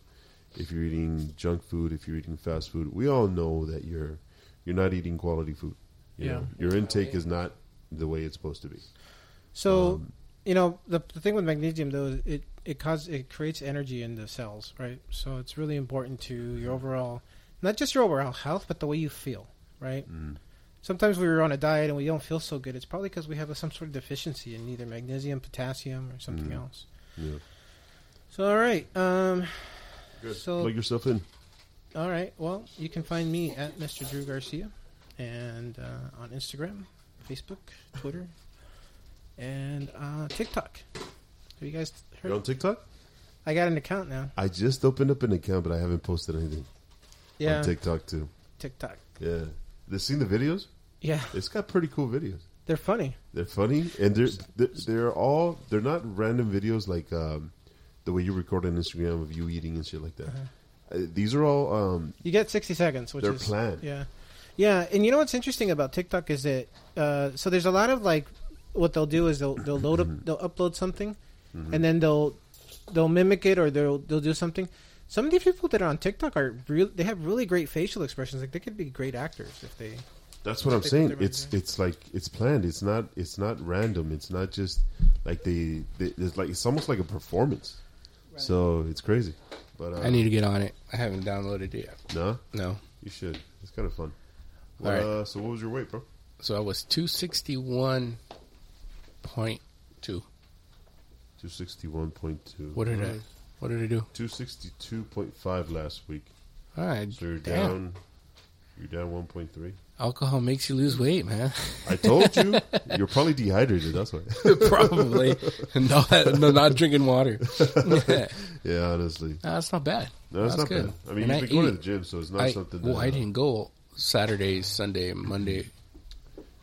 Speaker 1: If you're eating junk food, if you're eating fast food, we all know that you're you're not eating quality food. You
Speaker 3: Yeah.
Speaker 1: know, your intake is not the way it's supposed to be.
Speaker 3: So
Speaker 1: Um,
Speaker 3: you know the the thing with magnesium though is it it causes it creates energy in the cells, right? So it's really important to your overall, not just your overall health, but the way you feel, right?
Speaker 1: Mm.
Speaker 3: Sometimes we are on a diet and we don't feel so good. It's probably because we have a, some sort of deficiency in either magnesium, potassium, or something
Speaker 1: Mm.
Speaker 3: else.
Speaker 1: yeah.
Speaker 3: So all right, um,
Speaker 1: Good.
Speaker 3: So-
Speaker 1: Plug yourself in.
Speaker 3: all right. Well, you can find me at Mr. Drew Garcia, and uh, on Instagram, Facebook, Twitter, and uh, TikTok. Have you guys
Speaker 1: You're
Speaker 3: heard?
Speaker 1: on TikTok?
Speaker 3: I got an account now.
Speaker 1: I just opened up an account, but I haven't posted anything
Speaker 3: Yeah,
Speaker 1: on TikTok too.
Speaker 3: TikTok.
Speaker 1: Yeah, they seen the videos.
Speaker 3: Yeah,
Speaker 1: It's got pretty cool videos.
Speaker 3: they're funny.
Speaker 1: They're funny, and they're they're, they're all they're not random videos like um, the way you record on Instagram of you eating and shit like that.
Speaker 3: Uh-huh.
Speaker 1: Uh, these are all um,
Speaker 3: You get sixty seconds, which
Speaker 1: They're
Speaker 3: is
Speaker 1: planned.
Speaker 3: Yeah, yeah. And you know what's interesting about TikTok is that uh, so there's a lot of like what they'll do is they'll they'll load up they'll upload something,
Speaker 1: Mm-hmm.
Speaker 3: and then they'll they'll mimic it or they'll they'll do something. Some of these people that are on TikTok are real. They have really great facial expressions. Like they could be great actors if they.
Speaker 1: That's what I'm saying. It's it's like it's planned. It's not it's not random. It's not just like they, they it's like it's almost like a performance. So it's crazy. But uh,
Speaker 2: I need to get on it. I haven't downloaded it yet.
Speaker 1: no,
Speaker 2: No.
Speaker 1: you should. It's kind of fun.
Speaker 2: All right.
Speaker 1: Uh, so what was your weight, bro?
Speaker 2: So I was two sixty one point two.
Speaker 1: Two sixty one point two.
Speaker 2: What did I? What did I do?
Speaker 1: Two sixty two point five last week.
Speaker 2: All right.
Speaker 1: So you're
Speaker 2: Damn.
Speaker 1: down. You're down one point three.
Speaker 2: Alcohol makes you lose weight, man.
Speaker 1: I told you. [laughs] you're probably dehydrated. That's why. [laughs]
Speaker 2: Probably. no, no, not drinking water. [laughs]
Speaker 1: yeah, honestly.
Speaker 2: No, that's not bad.
Speaker 1: No, it's
Speaker 2: That's
Speaker 1: not
Speaker 2: good.
Speaker 1: bad. I mean,
Speaker 2: And
Speaker 1: you've been going to the gym, so it's not
Speaker 2: I,
Speaker 1: something.
Speaker 2: well,
Speaker 1: that,
Speaker 2: I didn't go Saturday, Sunday, Monday.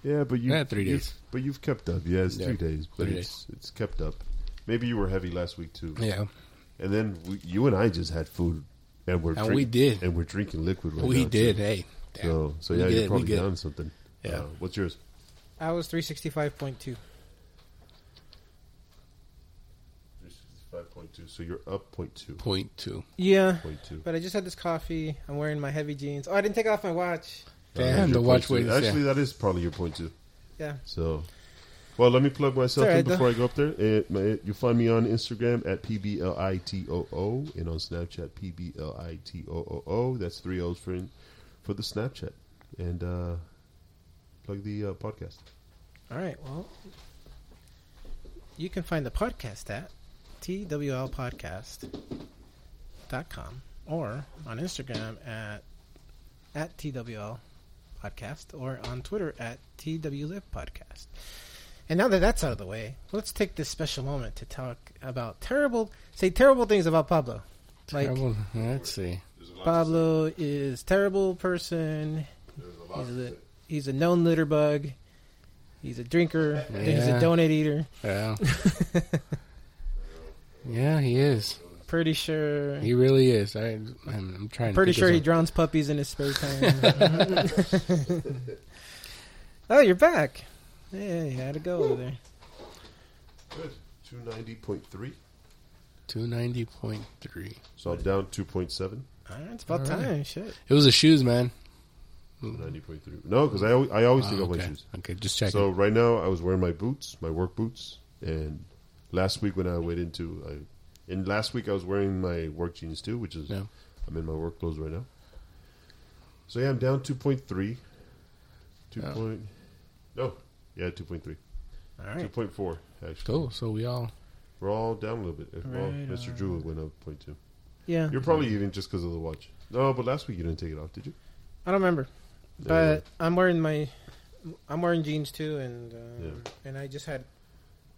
Speaker 1: Yeah, but you
Speaker 2: Yeah, three
Speaker 1: you've-
Speaker 2: days.
Speaker 1: But you've kept up. Yeah, it's
Speaker 2: Yeah,
Speaker 1: three days, but
Speaker 2: three
Speaker 1: it's it's kept up. Maybe you were heavy last week too.
Speaker 2: Yeah,
Speaker 1: And then we, you and I just had food, and we're
Speaker 2: And
Speaker 1: drink-
Speaker 2: we did.
Speaker 1: and we're drinking liquid. Right
Speaker 2: we
Speaker 1: now,
Speaker 2: did.
Speaker 1: too.
Speaker 2: Hey, damn.
Speaker 1: So so
Speaker 2: We
Speaker 1: yeah, you're
Speaker 2: we
Speaker 1: probably
Speaker 2: good.
Speaker 1: down something.
Speaker 2: Yeah.
Speaker 1: Uh, what's yours?
Speaker 3: I was three sixty five point two.
Speaker 1: Five point two. So you're up point two.
Speaker 2: point two.
Speaker 3: Yeah,
Speaker 1: Point two.
Speaker 3: but I just had this coffee. I'm wearing my heavy jeans. Oh, I didn't take off my watch.
Speaker 2: Damn, the watch
Speaker 1: point
Speaker 2: weight is-
Speaker 1: Actually, that is probably your point two.
Speaker 3: Yeah.
Speaker 1: So, well, let me plug myself
Speaker 3: It's all
Speaker 1: in
Speaker 3: right,
Speaker 1: before I go up there. It, my, you find me on Instagram at pblitoo and on Snapchat pblitoo. That's three O's for for the Snapchat and uh, plug the uh, podcast.
Speaker 3: All right. Well, you can find the podcast at twlpodcast.com or on Instagram at at twl podcast or on Twitter at twlive podcast. And now that that's out of the way, let's take this special moment to talk about terrible, say terrible things about Pablo. Like
Speaker 2: Terrible. Let's see.
Speaker 3: Pablo is terrible person. He's a, he's a known litter bug. He's a drinker. He's a donut eater.
Speaker 2: Yeah. [laughs] yeah, he is.
Speaker 3: Pretty sure.
Speaker 2: He really is. I, I'm, I'm trying.
Speaker 3: Pretty
Speaker 2: to
Speaker 3: sure he
Speaker 2: think
Speaker 3: drowns puppies in his spare time. [laughs] [laughs] oh, you're back. Yeah, you had to go over there.
Speaker 1: Good. Two ninety point three.
Speaker 2: two ninety point three.
Speaker 1: So I'm down two point seven.
Speaker 3: All right, it's about
Speaker 2: All right.
Speaker 3: time. Shit.
Speaker 2: It was the shoes, man.
Speaker 1: Ninety point three. No, because I always, I always
Speaker 2: Oh,
Speaker 1: take off my
Speaker 2: okay.
Speaker 1: shoes.
Speaker 2: Okay, just checking.
Speaker 1: So right now I was wearing my boots, my work boots, and last week when I went into, I, and last week I was wearing my work jeans too, which is
Speaker 2: Yeah.
Speaker 1: I'm in my work clothes right now. So yeah, I'm down two point three. Two
Speaker 2: Oh.
Speaker 1: point, no, yeah, two point three,
Speaker 3: All
Speaker 1: two
Speaker 3: right.
Speaker 1: point actually.
Speaker 2: Cool. So we all.
Speaker 1: We're all down a little bit. well,
Speaker 3: Right
Speaker 1: Mr. Drew went up point two.
Speaker 3: Yeah.
Speaker 1: You're probably eating just because of the watch. No, but last week you didn't take it off, did you?
Speaker 3: I don't remember,
Speaker 1: Yeah.
Speaker 3: but I'm wearing my, I'm wearing jeans too, and um,
Speaker 1: Yeah.
Speaker 3: and I just had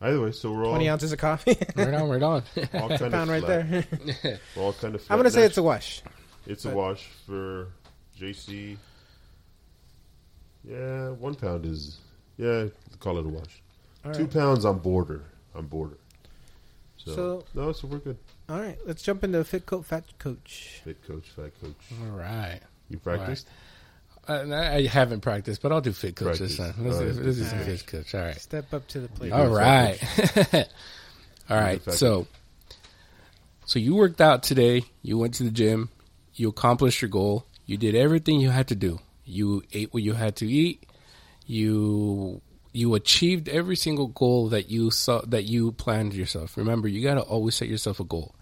Speaker 1: either way, so we're all
Speaker 3: 20 [laughs] ounces of coffee.
Speaker 2: Right on, right on.
Speaker 1: all kind of
Speaker 3: Pound right there. [laughs]
Speaker 1: We're all kind of.
Speaker 3: I'm gonna say it's a wash.
Speaker 1: It's a wash for JC. Yeah, one pound is yeah. Call it a wash.
Speaker 3: All
Speaker 1: Two
Speaker 3: right.
Speaker 1: pounds on border. On border. So,
Speaker 3: So-
Speaker 1: no, so we're good.
Speaker 3: All right, let's jump into fit coat, fat coach.
Speaker 1: Fit coach, fat coach.
Speaker 2: all right.
Speaker 1: You practiced?
Speaker 2: Uh, I haven't practiced, but I'll do fit coach this time. Let's,
Speaker 1: All
Speaker 2: do,
Speaker 1: right.
Speaker 2: let's do some
Speaker 3: All right.
Speaker 2: fit coach. All right.
Speaker 3: Step up to the plate.
Speaker 1: Yeah.
Speaker 2: All
Speaker 1: good [laughs]
Speaker 2: right.
Speaker 1: fat
Speaker 2: All right. So, So you worked out today. You went to the gym. You accomplished your goal. You did everything you had to do. You ate what you had to eat. You you achieved every single goal that you saw that you planned yourself. Remember, you got to always set yourself a goal.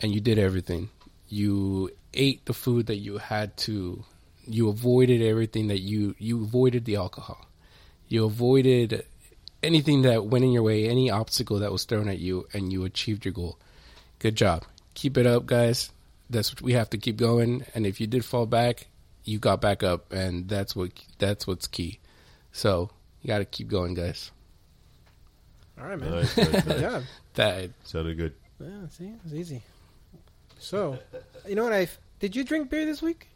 Speaker 2: And you did everything. You ate the food that you had to you avoided everything that you you avoided the alcohol. You avoided anything that went in your way, any obstacle that was thrown at you and you achieved your goal. Good job. Keep it up, guys. That's what we have to keep going and if you did fall back, you got back up and that's what that's what's key. So, you got to keep going, guys.
Speaker 3: All right, man.
Speaker 1: Nice, nice,
Speaker 3: Good
Speaker 1: nice. [laughs]
Speaker 3: job.
Speaker 2: That
Speaker 1: Sounded good.
Speaker 3: Yeah, see, it's easy. So, you know what? I did you drink beer this week?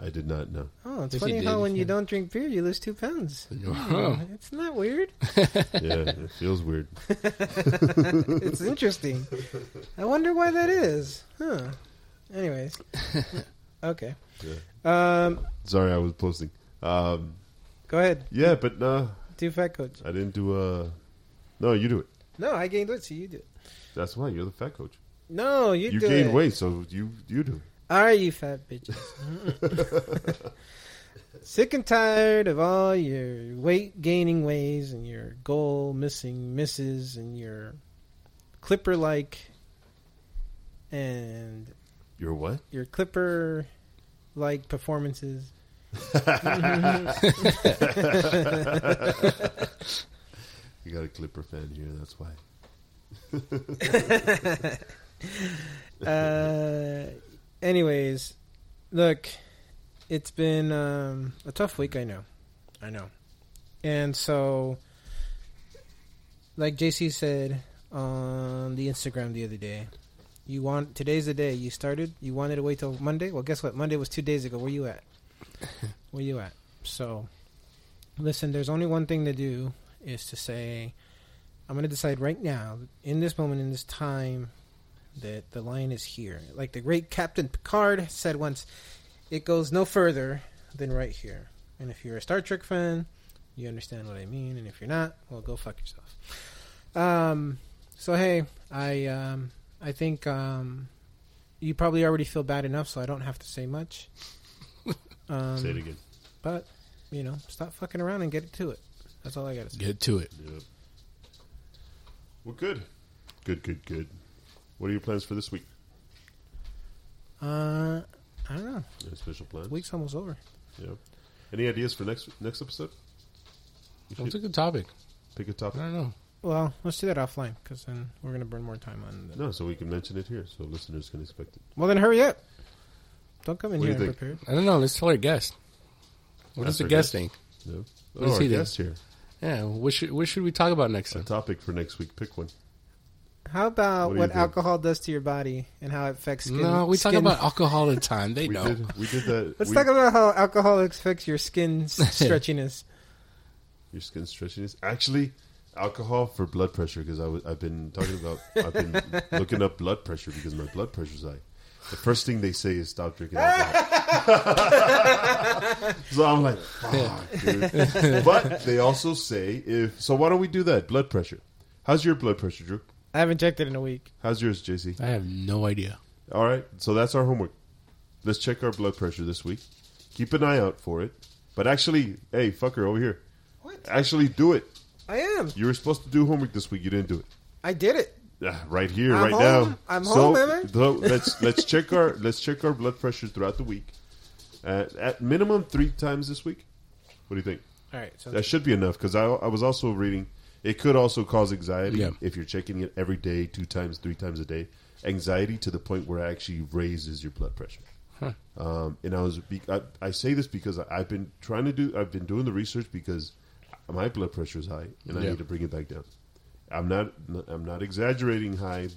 Speaker 1: I did not know.
Speaker 3: Oh, it's
Speaker 2: Yes,
Speaker 3: funny how
Speaker 2: did.
Speaker 3: when you don't drink beer, you lose two pounds. [laughs]
Speaker 2: Oh.
Speaker 3: It's not weird. [laughs]
Speaker 1: Yeah, it feels weird. [laughs]
Speaker 3: it's interesting. I wonder why that is. Huh. Anyways. Okay.
Speaker 1: Yeah.
Speaker 3: Um,
Speaker 1: Sorry, I was posting. Um,
Speaker 3: go ahead.
Speaker 1: yeah, but no,
Speaker 3: Do fat coach.
Speaker 1: I didn't do. Uh, no, you do it.
Speaker 3: No, I gained weight, so you do it.
Speaker 1: That's why you're the fat coach.
Speaker 3: No, you,
Speaker 1: You
Speaker 3: do
Speaker 1: gained weight, so you you do.
Speaker 3: All right, you fat bitches. [laughs] Sick and tired of all your weight gaining ways and your goal missing misses and your clipper like and
Speaker 1: You're what?
Speaker 3: your clipper like performances. [laughs]
Speaker 1: You got a Clipper fan here. That's why. [laughs]
Speaker 3: Uh, anyways, look, it's been um, a tough week. I know, I know, and so, like JC said on the Instagram the other day, you want today's the day you started. You wanted to wait till Monday. Well, guess what? Monday was two days ago. Where you at? [laughs] Where you at? So, listen. There's only one thing to do is to say, I'm going to decide right now, in this moment, in this time, that the line is here. Like the great Captain Picard said once, it goes no further than right here. And if you're a Star Trek fan, you understand what I mean. And if you're not, well, go fuck yourself. Um, so hey, I um, I think um, you probably already feel bad enough, so I don't have to say much. Um, [laughs]
Speaker 1: Say it again.
Speaker 3: But you know, stop fucking around and get to it. That's all I gotta say.
Speaker 2: get to it.
Speaker 1: Yep. Well, good. Good, good, good. What are your plans for this week?
Speaker 3: Uh, I don't know.
Speaker 1: Any special plans?
Speaker 3: Week's almost over.
Speaker 1: Yep. Any ideas for next next episode? You
Speaker 2: What's a
Speaker 1: should
Speaker 2: good topic?
Speaker 1: pick a
Speaker 2: I
Speaker 1: topic.
Speaker 2: I don't know.
Speaker 3: Well, let's do that offline because then we're gonna burn more time on. The...
Speaker 1: No, so we can mention it here, so listeners can expect it.
Speaker 3: Well, then hurry up. Don't come in
Speaker 1: What do
Speaker 3: here
Speaker 1: you
Speaker 3: unprepared.
Speaker 2: I don't know. Let's tell our guest. What
Speaker 1: That's
Speaker 2: is the
Speaker 1: our
Speaker 2: guest
Speaker 1: guest.
Speaker 2: think?
Speaker 1: No.
Speaker 2: What
Speaker 1: Oh,
Speaker 2: does
Speaker 1: our
Speaker 2: he do?
Speaker 1: guest here.
Speaker 2: Yeah. What should what should we talk about next
Speaker 1: A
Speaker 2: time?
Speaker 1: topic for next week. Pick one.
Speaker 3: How about
Speaker 1: What
Speaker 3: what,
Speaker 1: you think?
Speaker 3: alcohol does to your body and how it affects skin?
Speaker 2: No, we talk
Speaker 3: skin-
Speaker 2: about alcohol all the time. They
Speaker 1: We
Speaker 2: know.
Speaker 1: did. We did that.
Speaker 3: Let's
Speaker 1: we,
Speaker 3: talk about how alcohol affects your skin s- [laughs] stretchiness.
Speaker 1: your skin stretchiness. Actually, alcohol for blood pressure because I w- I've been talking about. I've been [laughs] looking up blood pressure because my blood pressure's high. The first thing they say is stop drinking alcohol. [laughs] so I'm like, fuck, dude. But they also say if so, why don't we do that? Blood pressure. How's your blood pressure, Drew?
Speaker 3: I haven't checked it in a week.
Speaker 1: How's yours, JC?
Speaker 2: I have no idea.
Speaker 1: All right, so that's our homework. Let's check our blood pressure this week. Keep an eye out for it. But actually, hey, fucker, over here.
Speaker 3: What?
Speaker 1: Actually, do it.
Speaker 3: I am.
Speaker 1: You were supposed to do homework this week. You didn't do it.
Speaker 3: I did it.
Speaker 1: Ah, right here,
Speaker 3: I'm
Speaker 1: right
Speaker 3: home.
Speaker 1: now.
Speaker 3: I'm
Speaker 1: so,
Speaker 3: home, baby.
Speaker 1: so let's let's check our let's check our blood pressure throughout the week. Uh, at minimum three times this week. What do you think?
Speaker 3: All right. So
Speaker 1: That should be enough because I, I was also reading it could also cause anxiety
Speaker 2: Yeah.
Speaker 1: if you're checking it every day, two times, three times a day. Anxiety to the point where it actually raises your blood pressure.
Speaker 2: Huh.
Speaker 1: Um, and I was I, I say this because I've been trying to do I've been doing the research because my blood pressure is high and I
Speaker 2: Yeah.
Speaker 1: need to bring it back down. I'm not I'm not exaggerating high,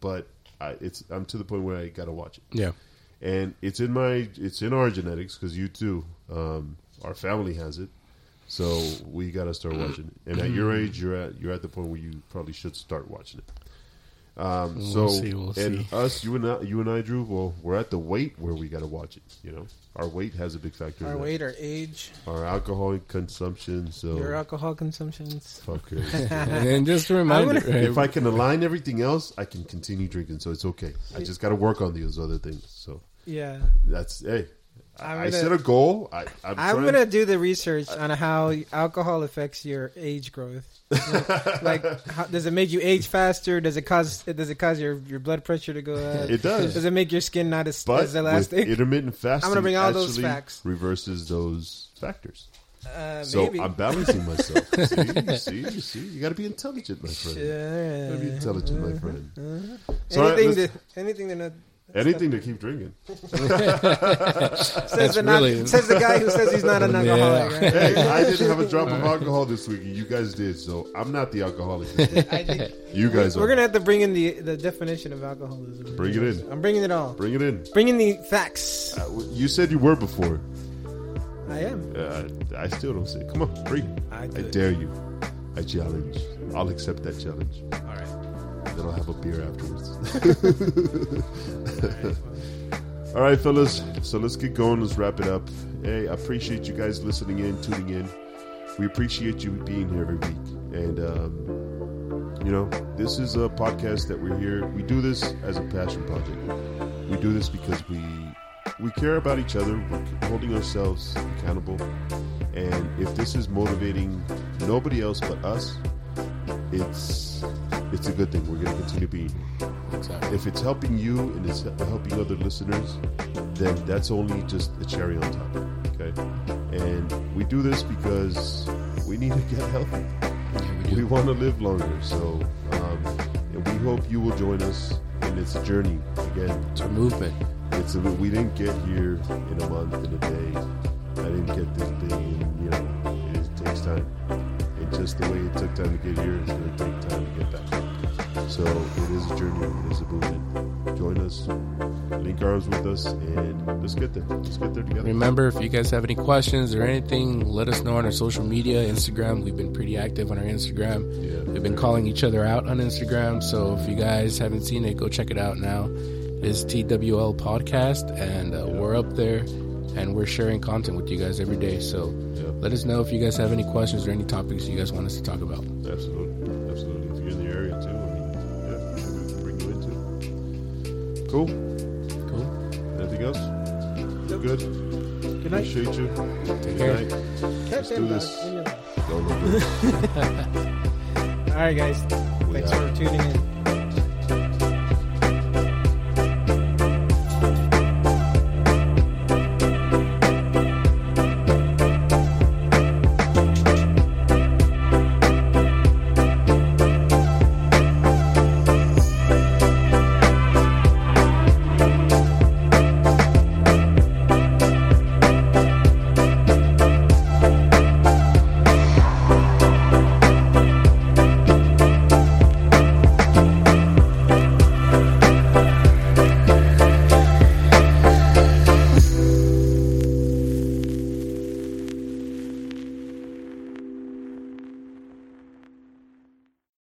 Speaker 1: but I, it's I'm to the point where I got to watch it
Speaker 2: Yeah.
Speaker 1: and it's in my it's in our genetics because you too um, our family has it so we got to start watching it and at your age you're at you're at the point where you probably should start watching it Um,
Speaker 2: We'll
Speaker 1: so
Speaker 2: see, we'll
Speaker 1: and
Speaker 2: see.
Speaker 1: us, you and I, you and I, Drew. Well, we're at the weight where we got to watch it. You know, our weight has a big factor.
Speaker 3: Our
Speaker 1: in that.
Speaker 3: weight, our age,
Speaker 1: our alcohol consumption. So
Speaker 3: your alcohol consumptions.
Speaker 1: fuck [laughs] it.
Speaker 2: and just a reminder,
Speaker 3: gonna-
Speaker 1: if I can align everything else, I can continue drinking. So it's okay. I just got to work on those other things. So
Speaker 3: Yeah,
Speaker 1: that's hey.
Speaker 3: I'm
Speaker 1: I
Speaker 3: gonna-
Speaker 1: set a goal. I, I'm,
Speaker 3: I'm gonna do the research on how alcohol affects your age growth. Like, [laughs] like how, does it make you age faster? Does it cause does it cause your, your blood pressure to go up?
Speaker 1: It does.
Speaker 3: Does it make your skin not as,
Speaker 1: But
Speaker 3: as
Speaker 1: with
Speaker 3: elastic?
Speaker 1: intermittent fasting, [laughs]
Speaker 3: I'm gonna bring all those facts.
Speaker 1: reverses those factors.
Speaker 3: Uh,
Speaker 1: So
Speaker 3: maybe.
Speaker 1: I'm balancing myself. [laughs] see, see, see. You got to be intelligent, my friend. You got to be intelligent, my friend.
Speaker 3: Uh-huh.
Speaker 1: So,
Speaker 3: anything to anything to not, [laughs]
Speaker 1: Anything to keep drinking. [laughs]
Speaker 3: says the
Speaker 2: really-
Speaker 3: not, says the guy who says he's not an [laughs]
Speaker 2: Yeah.
Speaker 3: alcoholic. Right?
Speaker 1: Hey, I didn't have a drop of alcohol this week. You guys did, so I'm not the alcoholic. This week. You guys are.
Speaker 3: we're
Speaker 1: are.
Speaker 3: gonna have to bring in the the definition of alcoholism.
Speaker 1: Bring it in.
Speaker 3: I'm bringing it all.
Speaker 1: Bring it in.
Speaker 3: Bringing the facts.
Speaker 1: Uh, you said you were before.
Speaker 3: I am.
Speaker 1: Uh, I still don't say. it. Come on, bring. it.
Speaker 3: I
Speaker 1: I dare you. I challenge. I'll accept that challenge.
Speaker 3: All right.
Speaker 1: Then I'll have a beer afterwards. [laughs] All right, fellas. So let's get going. Let's wrap it up. Hey, I appreciate you guys listening in, tuning in. We appreciate you being here every week. And, um, you know, this is a podcast that we're here. We do this as a passion project. We do this because we we care about each other. We're holding ourselves accountable. And if this is motivating nobody else but us, it's it's a good thing. We're going to continue being here
Speaker 2: Exactly.
Speaker 1: if it's helping you and it's helping other listeners, then that's only just a cherry on top. Okay, and we do this because we need to get healthy.
Speaker 2: Yeah, we
Speaker 1: We want to live longer, so um, and we hope you will join us in this journey. Again,
Speaker 2: It's a movement.
Speaker 1: it's a, we didn't get here in a month in a day. I didn't get this in, you know, it takes time. Just the way it took time to get here, it's going to take time to get back. So it is a journey, it is a movement. Join us, link arms with us, and let's get there. Let's get there together.
Speaker 2: Remember, if you guys have any questions or anything, let us know on our social media, Instagram. We've been pretty active on our Instagram.
Speaker 1: Yeah.
Speaker 2: We've been calling each other out on Instagram. So if you guys haven't seen it, go check it out now. It's TWL Podcast, and uh, we're up there, and we're sharing content with you guys every day. So
Speaker 1: Yeah.
Speaker 2: Let us know if you guys have any questions or any topics you guys want us to talk about.
Speaker 1: Absolutely, absolutely. If you're in the area too, I mean, yeah, we can bring you into. Cool.
Speaker 2: Cool.
Speaker 1: Anything else?
Speaker 3: Nope.
Speaker 1: Good.
Speaker 3: Good night.
Speaker 1: Appreciate you. Good
Speaker 2: care.
Speaker 1: night. Let's do this.
Speaker 3: All
Speaker 1: Go, go, go.
Speaker 3: right, guys. Thanks
Speaker 1: out.
Speaker 3: for tuning in.